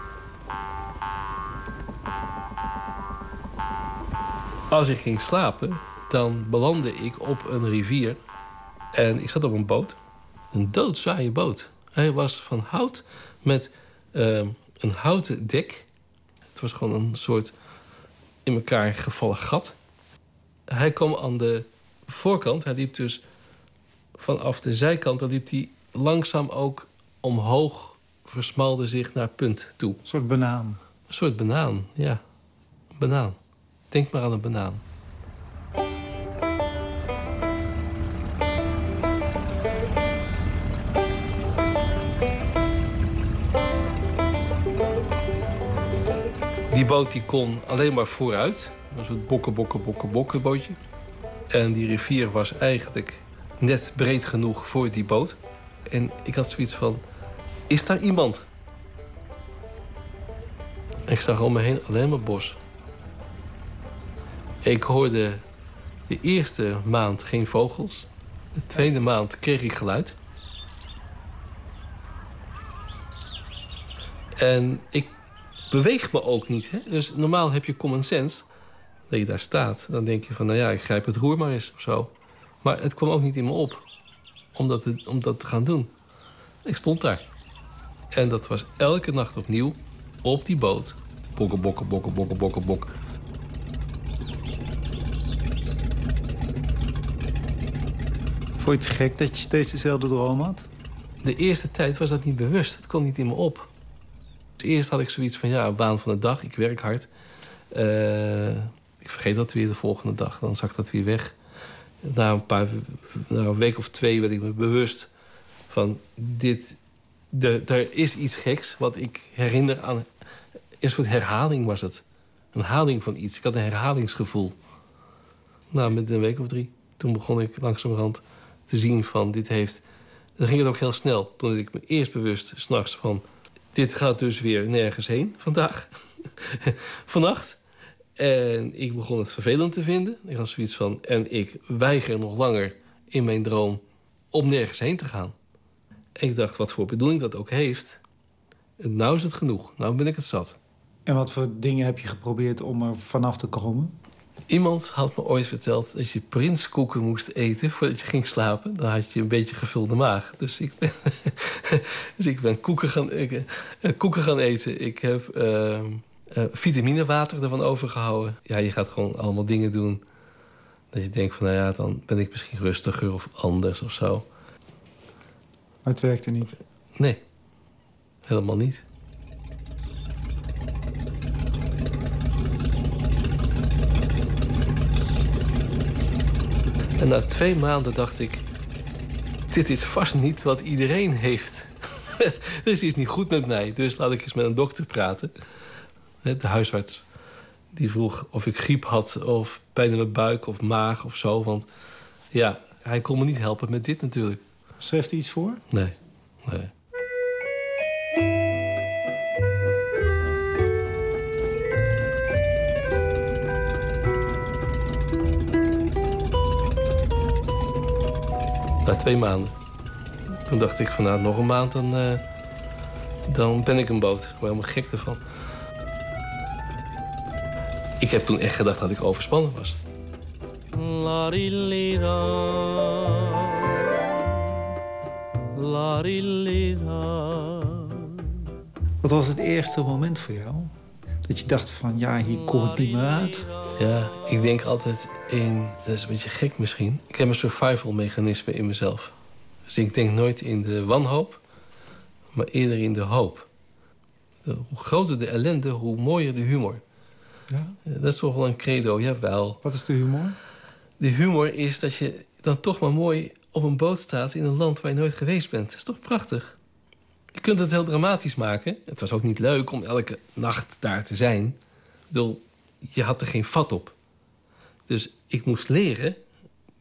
Als ik ging slapen, dan belandde ik op een rivier. En ik zat op een boot. Een doodzaaie boot. Hij was van hout met eh, een houten dek. Het was gewoon een soort in elkaar gevallen gat. Hij kwam aan de voorkant. Hij liep dus vanaf de zijkant. Dan liep hij langzaam ook omhoog. Versmalde zich naar punt toe. Een soort banaan. Een soort banaan, ja. Banaan. Denk maar aan een banaan. Die boot die kon alleen maar vooruit. Een soort bokken, bokken, bokken, bokken bootje. En die rivier was eigenlijk net breed genoeg voor die boot. En ik had zoiets van, is daar iemand? Ik zag om me heen alleen maar bos. Ik hoorde de eerste maand geen vogels. De tweede maand kreeg ik geluid. En ik beweeg me ook niet. Hè? Dus normaal heb je common sense. Dat je daar staat. Dan denk je van, nou ja, ik grijp het roer maar eens of zo. Maar het kwam ook niet in me op. Om dat te, te gaan doen. Ik stond daar. En dat was elke nacht opnieuw op die boot. Bokken, bokken, bokken, bokken, bokken, bokken. Vond je het gek dat je steeds dezelfde droom had? De eerste tijd was dat niet bewust. Het kwam niet in me op. Eerst had ik zoiets van, ja, baan van de dag. Ik werk hard. Uh, ik vergeet dat weer de volgende dag. Dan zag dat weer weg. Na een, paar, na een week of twee werd ik me bewust van... dit, er is iets geks wat ik herinner aan... Een soort herhaling was het. Een herhaling van iets. Ik had een herhalingsgevoel. Nou, met een week of drie. Toen begon ik langzamerhand te zien van dit heeft... Dan ging het ook heel snel. Toen ik me eerst bewust s'nachts van... dit gaat dus weer nergens heen vandaag. Vannacht. En ik begon het vervelend te vinden. Ik had zoiets van... en ik weiger nog langer in mijn droom om nergens heen te gaan. En ik dacht, wat voor bedoeling dat ook heeft... nou is het genoeg. Nou ben ik het zat. En wat voor dingen heb je geprobeerd om er vanaf te komen? Iemand had me ooit verteld dat je prinskoeken moest eten voordat je ging slapen. Dan had je een beetje gevulde maag. Dus ik ben, dus ik ben koeken, gaan, ik, eh, koeken gaan eten. Ik heb uh, uh, vitaminewater ervan overgehouden. Ja, je gaat gewoon allemaal dingen doen. Dat je denkt van, nou ja, dan ben ik misschien rustiger of anders of zo. Maar het werkte niet? Nee, helemaal niet. En na twee maanden dacht ik... dit is vast niet wat iedereen heeft. er is iets niet goed met mij, dus laat ik eens met een dokter praten. De huisarts die vroeg of ik griep had... of pijn in mijn buik of maag of zo. Want ja, hij kon me niet helpen met dit natuurlijk. Schreef hij iets voor? Nee, nee. Na twee maanden. Toen dacht ik van nou, nog een maand, dan, uh, dan ben ik een boot. Ik word helemaal gek ervan. Ik heb toen echt gedacht dat ik overspannen was. Wat was het eerste moment voor jou? Dat je dacht van, ja, hier kom ik niet meer uit? Ja, ik denk altijd in... Dat is een beetje gek misschien. Ik heb een survival mechanisme in mezelf. Dus ik denk nooit in de wanhoop, maar eerder in de hoop. De, hoe groter de ellende, hoe mooier de humor. Ja? dat is toch wel een credo, jawel. Wat is de humor? De humor is dat je dan toch maar mooi op een boot staat in een land waar je nooit geweest bent. Dat is toch prachtig? Je kunt het heel dramatisch maken. Het was ook niet leuk om elke nacht daar te zijn. Ik bedoel, je had er geen vat op. Dus ik moest leren.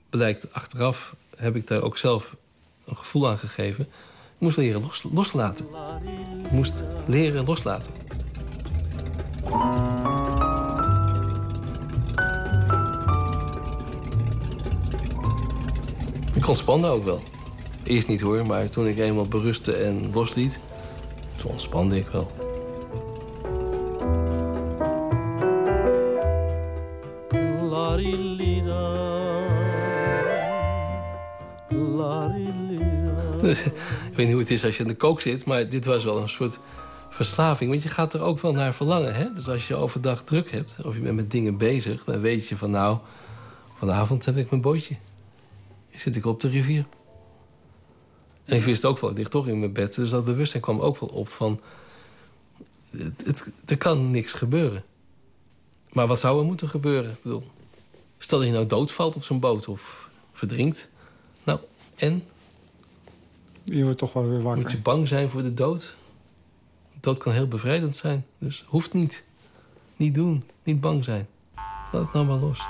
Blijkt achteraf heb ik daar ook zelf een gevoel aan gegeven. Ik moest leren los, loslaten. Ik moest leren loslaten. Ik ontspande ook wel. Eerst niet hoor, maar toen ik eenmaal berustte en losliet, toen ontspande ik wel. ik weet niet hoe het is als je in de kook zit, maar dit was wel een soort verslaving. Want je gaat er ook wel naar verlangen. Hè? Dus als je overdag druk hebt of je bent met dingen bezig, dan weet je van nou, vanavond heb ik mijn bootje. Zit ik op de rivier. En ik wist ook wel, ik lig toch in mijn bed. Dus dat bewustzijn kwam ook wel op van... Het, het, er kan niks gebeuren. Maar wat zou er moeten gebeuren? Ik bedoel, stel dat je nou doodvalt op zo'n boot of verdrinkt. Nou, en? Je wordt toch wel weer wakker. Moet je bang zijn voor de dood? De dood kan heel bevrijdend zijn. Dus hoeft niet. Niet doen. Niet bang zijn. Laat het nou maar los.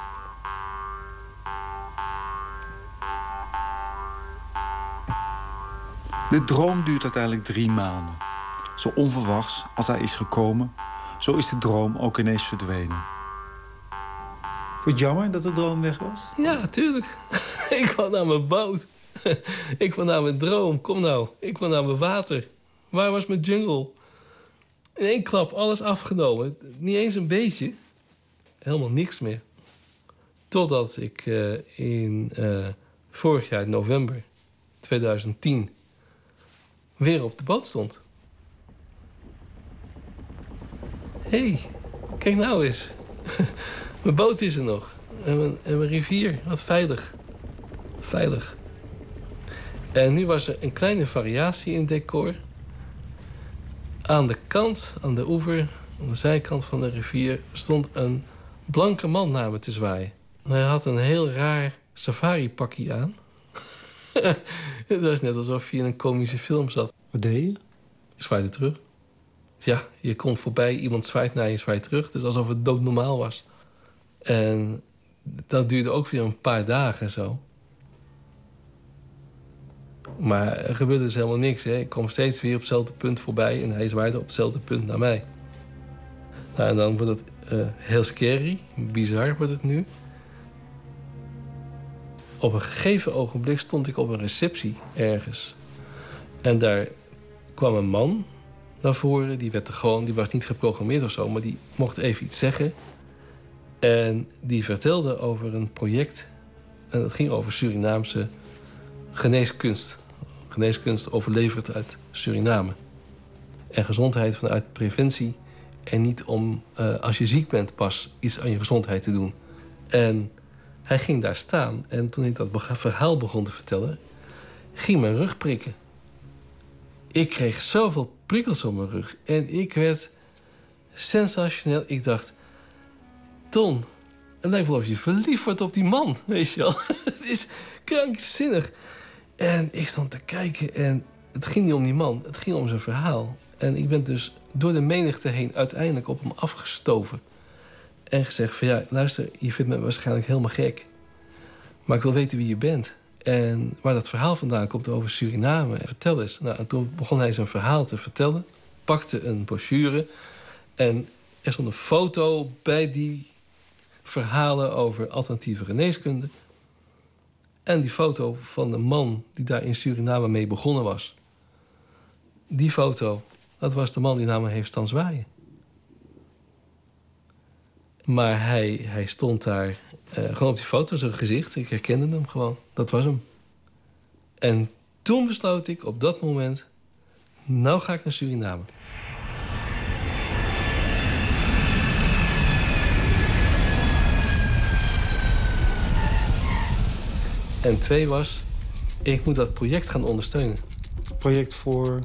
De droom duurt uiteindelijk drie maanden. Zo onverwachts als hij is gekomen, zo is de droom ook ineens verdwenen. Vond jammer dat de droom weg was? Ja, tuurlijk. ik wou naar mijn boot. ik wou naar mijn droom. Kom nou. Ik wou naar mijn water. Waar was mijn jungle? In één klap alles afgenomen. Niet eens een beetje. Helemaal niks meer. Totdat ik uh, in uh, vorig jaar, november 2010, weer op de boot stond. Hé, hey, kijk nou eens. mijn boot is er nog. En mijn, en mijn rivier, wat veilig. Veilig. En nu was er een kleine variatie in het decor. Aan de kant, aan de oever, aan de zijkant van de rivier... stond een blanke man naar me te zwaaien. Hij had een heel raar safari-pakje aan. het was net alsof je in een komische film zat. Wat deed je? Je zwaaide terug. Ja, je komt voorbij, iemand zwaait naar je, zwaait terug. Dus alsof het doodnormaal was. En dat duurde ook weer een paar dagen zo. Maar er gebeurde dus helemaal niks. Hè. Ik kwam steeds weer op hetzelfde punt voorbij... en hij zwaaide op hetzelfde punt naar mij. Nou, en dan wordt het uh, heel scary, bizar wordt het nu. Op een gegeven ogenblik stond ik op een receptie ergens. En daar kwam een man naar voren. Die, werd er gewoon, die was niet geprogrammeerd of zo, maar die mocht even iets zeggen. En die vertelde over een project. En dat ging over Surinaamse geneeskunst. Geneeskunst overleverd uit Suriname. En gezondheid vanuit preventie. En niet om uh, als je ziek bent pas iets aan je gezondheid te doen. En hij ging daar staan. En toen ik dat verhaal begon te vertellen, ging mijn rug prikken. Ik kreeg zoveel prikkels op mijn rug. En ik werd sensationeel. Ik dacht, Ton, het lijkt wel of je verliefd wordt op die man. Weet je wel. het is krankzinnig. En ik stond te kijken en het ging niet om die man. Het ging om zijn verhaal. En ik ben dus door de menigte heen uiteindelijk op hem afgestoven. En gezegd van ja, luister, je vindt me waarschijnlijk helemaal gek. Maar ik wil weten wie je bent. En waar dat verhaal vandaan komt over Suriname. Vertel eens. Nou, en toen begon hij zijn verhaal te vertellen. Pakte een brochure. En er stond een foto bij die verhalen over alternatieve geneeskunde. En die foto van de man die daar in Suriname mee begonnen was. Die foto, dat was de man die naar me heeft staan zwaaien. Maar hij, hij stond daar uh, gewoon op die foto, zijn gezicht. Ik herkende hem gewoon. Dat was hem. En toen besloot ik op dat moment... nou ga ik naar Suriname. En twee was, ik moet dat project gaan ondersteunen. Project voor?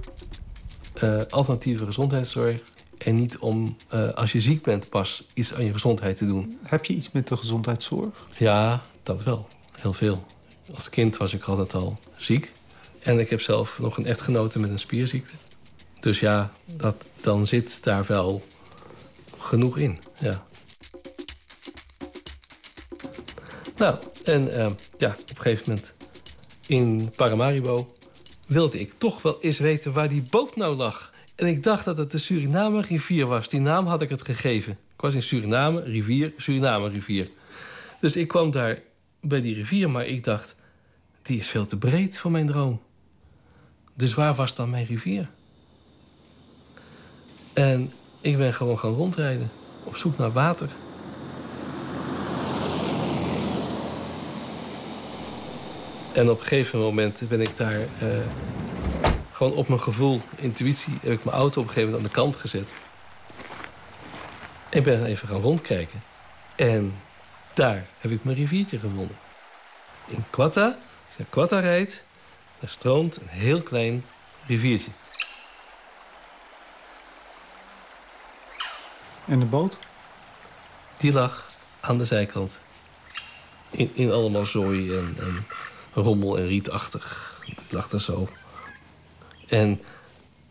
Uh, alternatieve gezondheidszorg En niet om eh, als je ziek bent pas iets aan je gezondheid te doen. Heb je iets met de gezondheidszorg? Ja, dat wel. Heel veel. Als kind was ik altijd al ziek. En ik heb zelf nog een echtgenote met een spierziekte. Dus ja, dat, dan zit daar wel genoeg in. Ja. Nou, en eh, ja, op een gegeven moment in Paramaribo wilde ik toch wel eens weten waar die boot nou lag. En ik dacht dat het de Suriname rivier was. Die naam had ik het gegeven. Ik was in Suriname, rivier, Suriname rivier. Dus ik kwam daar bij die rivier, maar ik dacht... die is veel te breed voor mijn droom. Dus waar was dan mijn rivier? En ik ben gewoon gaan rondrijden. Op zoek naar water. En op een gegeven moment ben ik daar... eh, gewoon op mijn gevoel, intuïtie... heb ik mijn auto op een gegeven moment aan de kant gezet. Ik ben even gaan rondkijken. En daar heb ik mijn riviertje gevonden. In Quatta, als je naar Quatta rijdt... daar stroomt een heel klein riviertje. En de boot? Die lag aan de zijkant. In, in allemaal zooi en, en rommel en rietachtig. Het lag er zo. En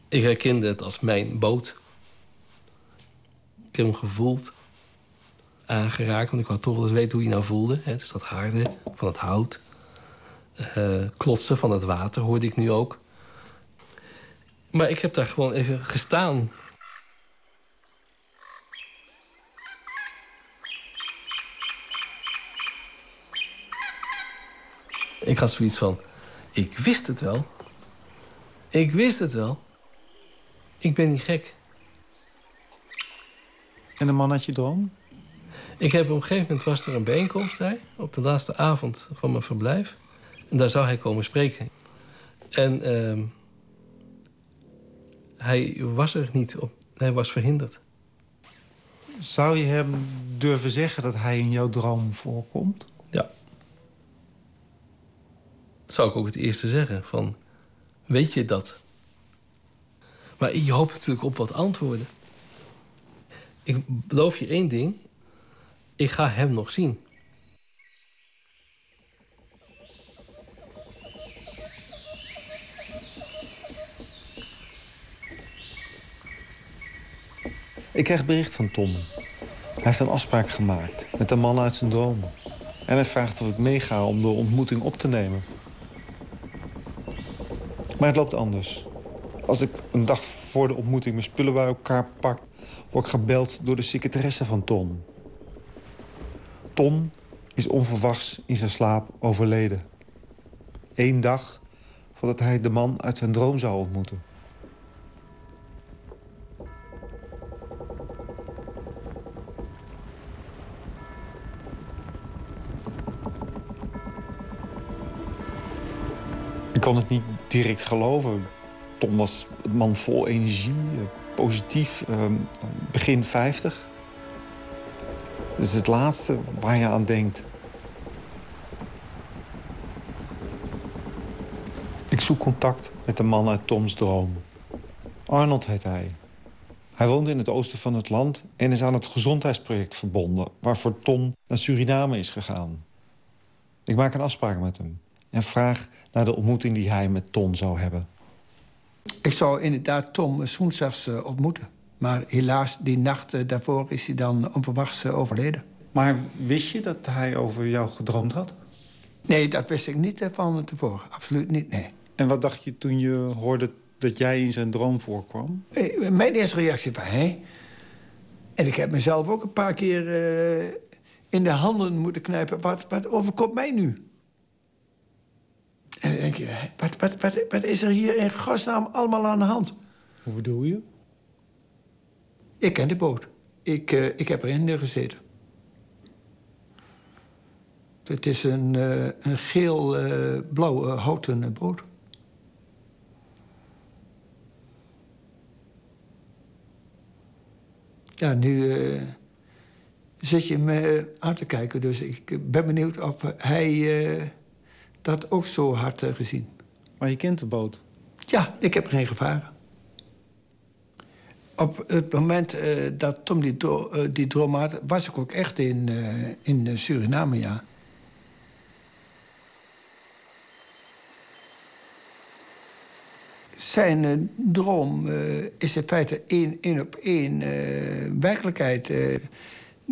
ik herkende het als mijn boot. Ik heb hem gevoeld, aangeraakt, want ik wou toch wel eens weten hoe hij nou voelde. Hè? Dus dat harde van het hout. Eh, klotsen van het water hoorde ik nu ook. Maar ik heb daar gewoon even gestaan. Ik had zoiets van: ik wist het wel. Ik wist het wel. Ik ben niet gek. En de man uit je droom? Ik heb op een gegeven moment was er een bijeenkomst daar, op de laatste avond van mijn verblijf. En daar zou hij komen spreken. En ehm, hij was er niet op. Hij was verhinderd. Zou je hem durven zeggen dat hij in jouw droom voorkomt? Ja. Zou ik ook het eerste zeggen. Van, weet je dat? Maar je hoopt natuurlijk op wat antwoorden. Ik beloof je één ding. Ik ga hem nog zien. Ik krijg bericht van Tom. Hij heeft een afspraak gemaakt met een man uit zijn droom. En hij vraagt of ik meega om de ontmoeting op te nemen. Maar het loopt anders. Als ik een dag voor de ontmoeting mijn spullen bij elkaar pak... word ik gebeld door de secretaresse van Ton. Ton is onverwachts in zijn slaap overleden. Eén dag voordat hij de man uit zijn droom zou ontmoeten. Ik kon het niet direct geloven. Tom was een man vol energie, eh, positief, ehm, begin 50. Dat is het laatste waar je aan denkt. Ik zoek contact met de man uit Toms droom. Arnold heet hij. Hij woont in het oosten van het land en is aan het gezondheidsproject verbonden... waarvoor Tom naar Suriname is gegaan. Ik maak een afspraak met hem en vraag naar de ontmoeting die hij met Ton zou hebben. Ik zou inderdaad Tom woensdags eh, ontmoeten. Maar helaas, die nacht daarvoor is hij dan onverwachts eh, overleden. Maar wist je dat hij over jou gedroomd had? Nee, dat wist ik niet eh, van tevoren. Absoluut niet, nee. En wat dacht je toen je hoorde dat jij in zijn droom voorkwam? Eh, Mijn eerste reactie was, hé? En ik heb mezelf ook een paar keer eh, in de handen moeten knijpen. Wat, wat overkomt mij nu? En dan denk je, wat, wat, wat, wat is er hier in godsnaam allemaal aan de hand? Hoe bedoel je? Ik ken de boot. Ik, eh, ik heb erin gezeten. Het is een, eh, een geel-blauwe houten boot. Ja, nu eh, zit je me aan te kijken. Dus ik ben benieuwd of hij eh, dat ook zo hard eh, gezien. Maar je kent de boot? Ja, ik heb geen gevaren. op het moment eh, dat Tom die, eh, die droom had... was ik ook echt in, in Suriname, ja. Zijn droom is in feite één, één op één werkelijkheid.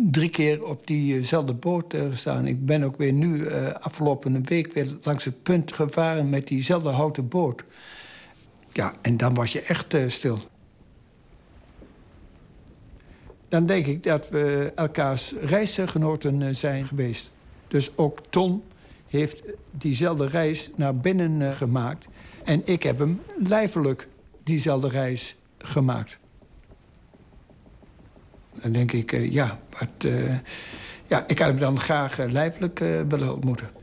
Drie keer op diezelfde boot eh, gestaan. Ik ben ook weer nu eh, afgelopen week weer langs het punt gevaren... met diezelfde houten boot. Ja, en dan was je echt eh, stil. Dan denk ik dat we elkaars reisgenoten zijn geweest. Dus ook Ton heeft diezelfde reis naar binnen gemaakt. En ik heb hem lijfelijk diezelfde reis gemaakt. Dan denk ik, eh, ja, wat, eh, ja, ik had hem dan graag eh, lijfelijk willen ontmoeten.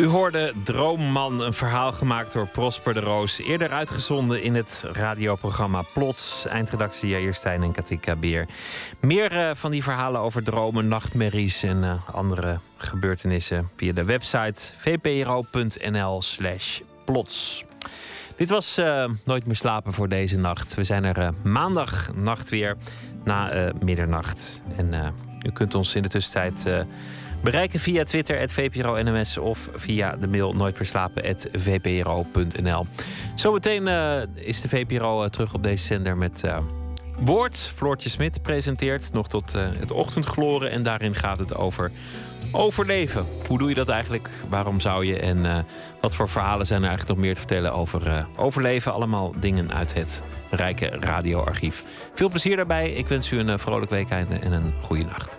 U hoorde Droomman, een verhaal gemaakt door Prosper de Roos. Eerder uitgezonden in het radioprogramma Plots. Eindredactie Jair Stijn en Katika Beer. Meer eh, van die verhalen over dromen, nachtmerries en eh, andere gebeurtenissen... via de website vpro.nl slash plots. Dit was eh, Nooit meer slapen voor deze nacht. We zijn er eh, maandag nacht weer na middernacht. En u kunt ons in de tussentijd bereiken via Twitter, het VPRO-NMS... of via de mail nooitmeerslapen.vpro.nl. Zometeen eh, is de VPRO eh, terug op deze zender met... eh, Woord, Floortje Smit presenteert nog tot het ochtendgloren. En daarin gaat het over overleven. Hoe doe je dat eigenlijk? Waarom zou je? En wat voor verhalen zijn er eigenlijk nog meer te vertellen over overleven? Allemaal dingen uit het rijke radioarchief. Veel plezier daarbij. Ik wens u een vrolijk weekende en een goede nacht.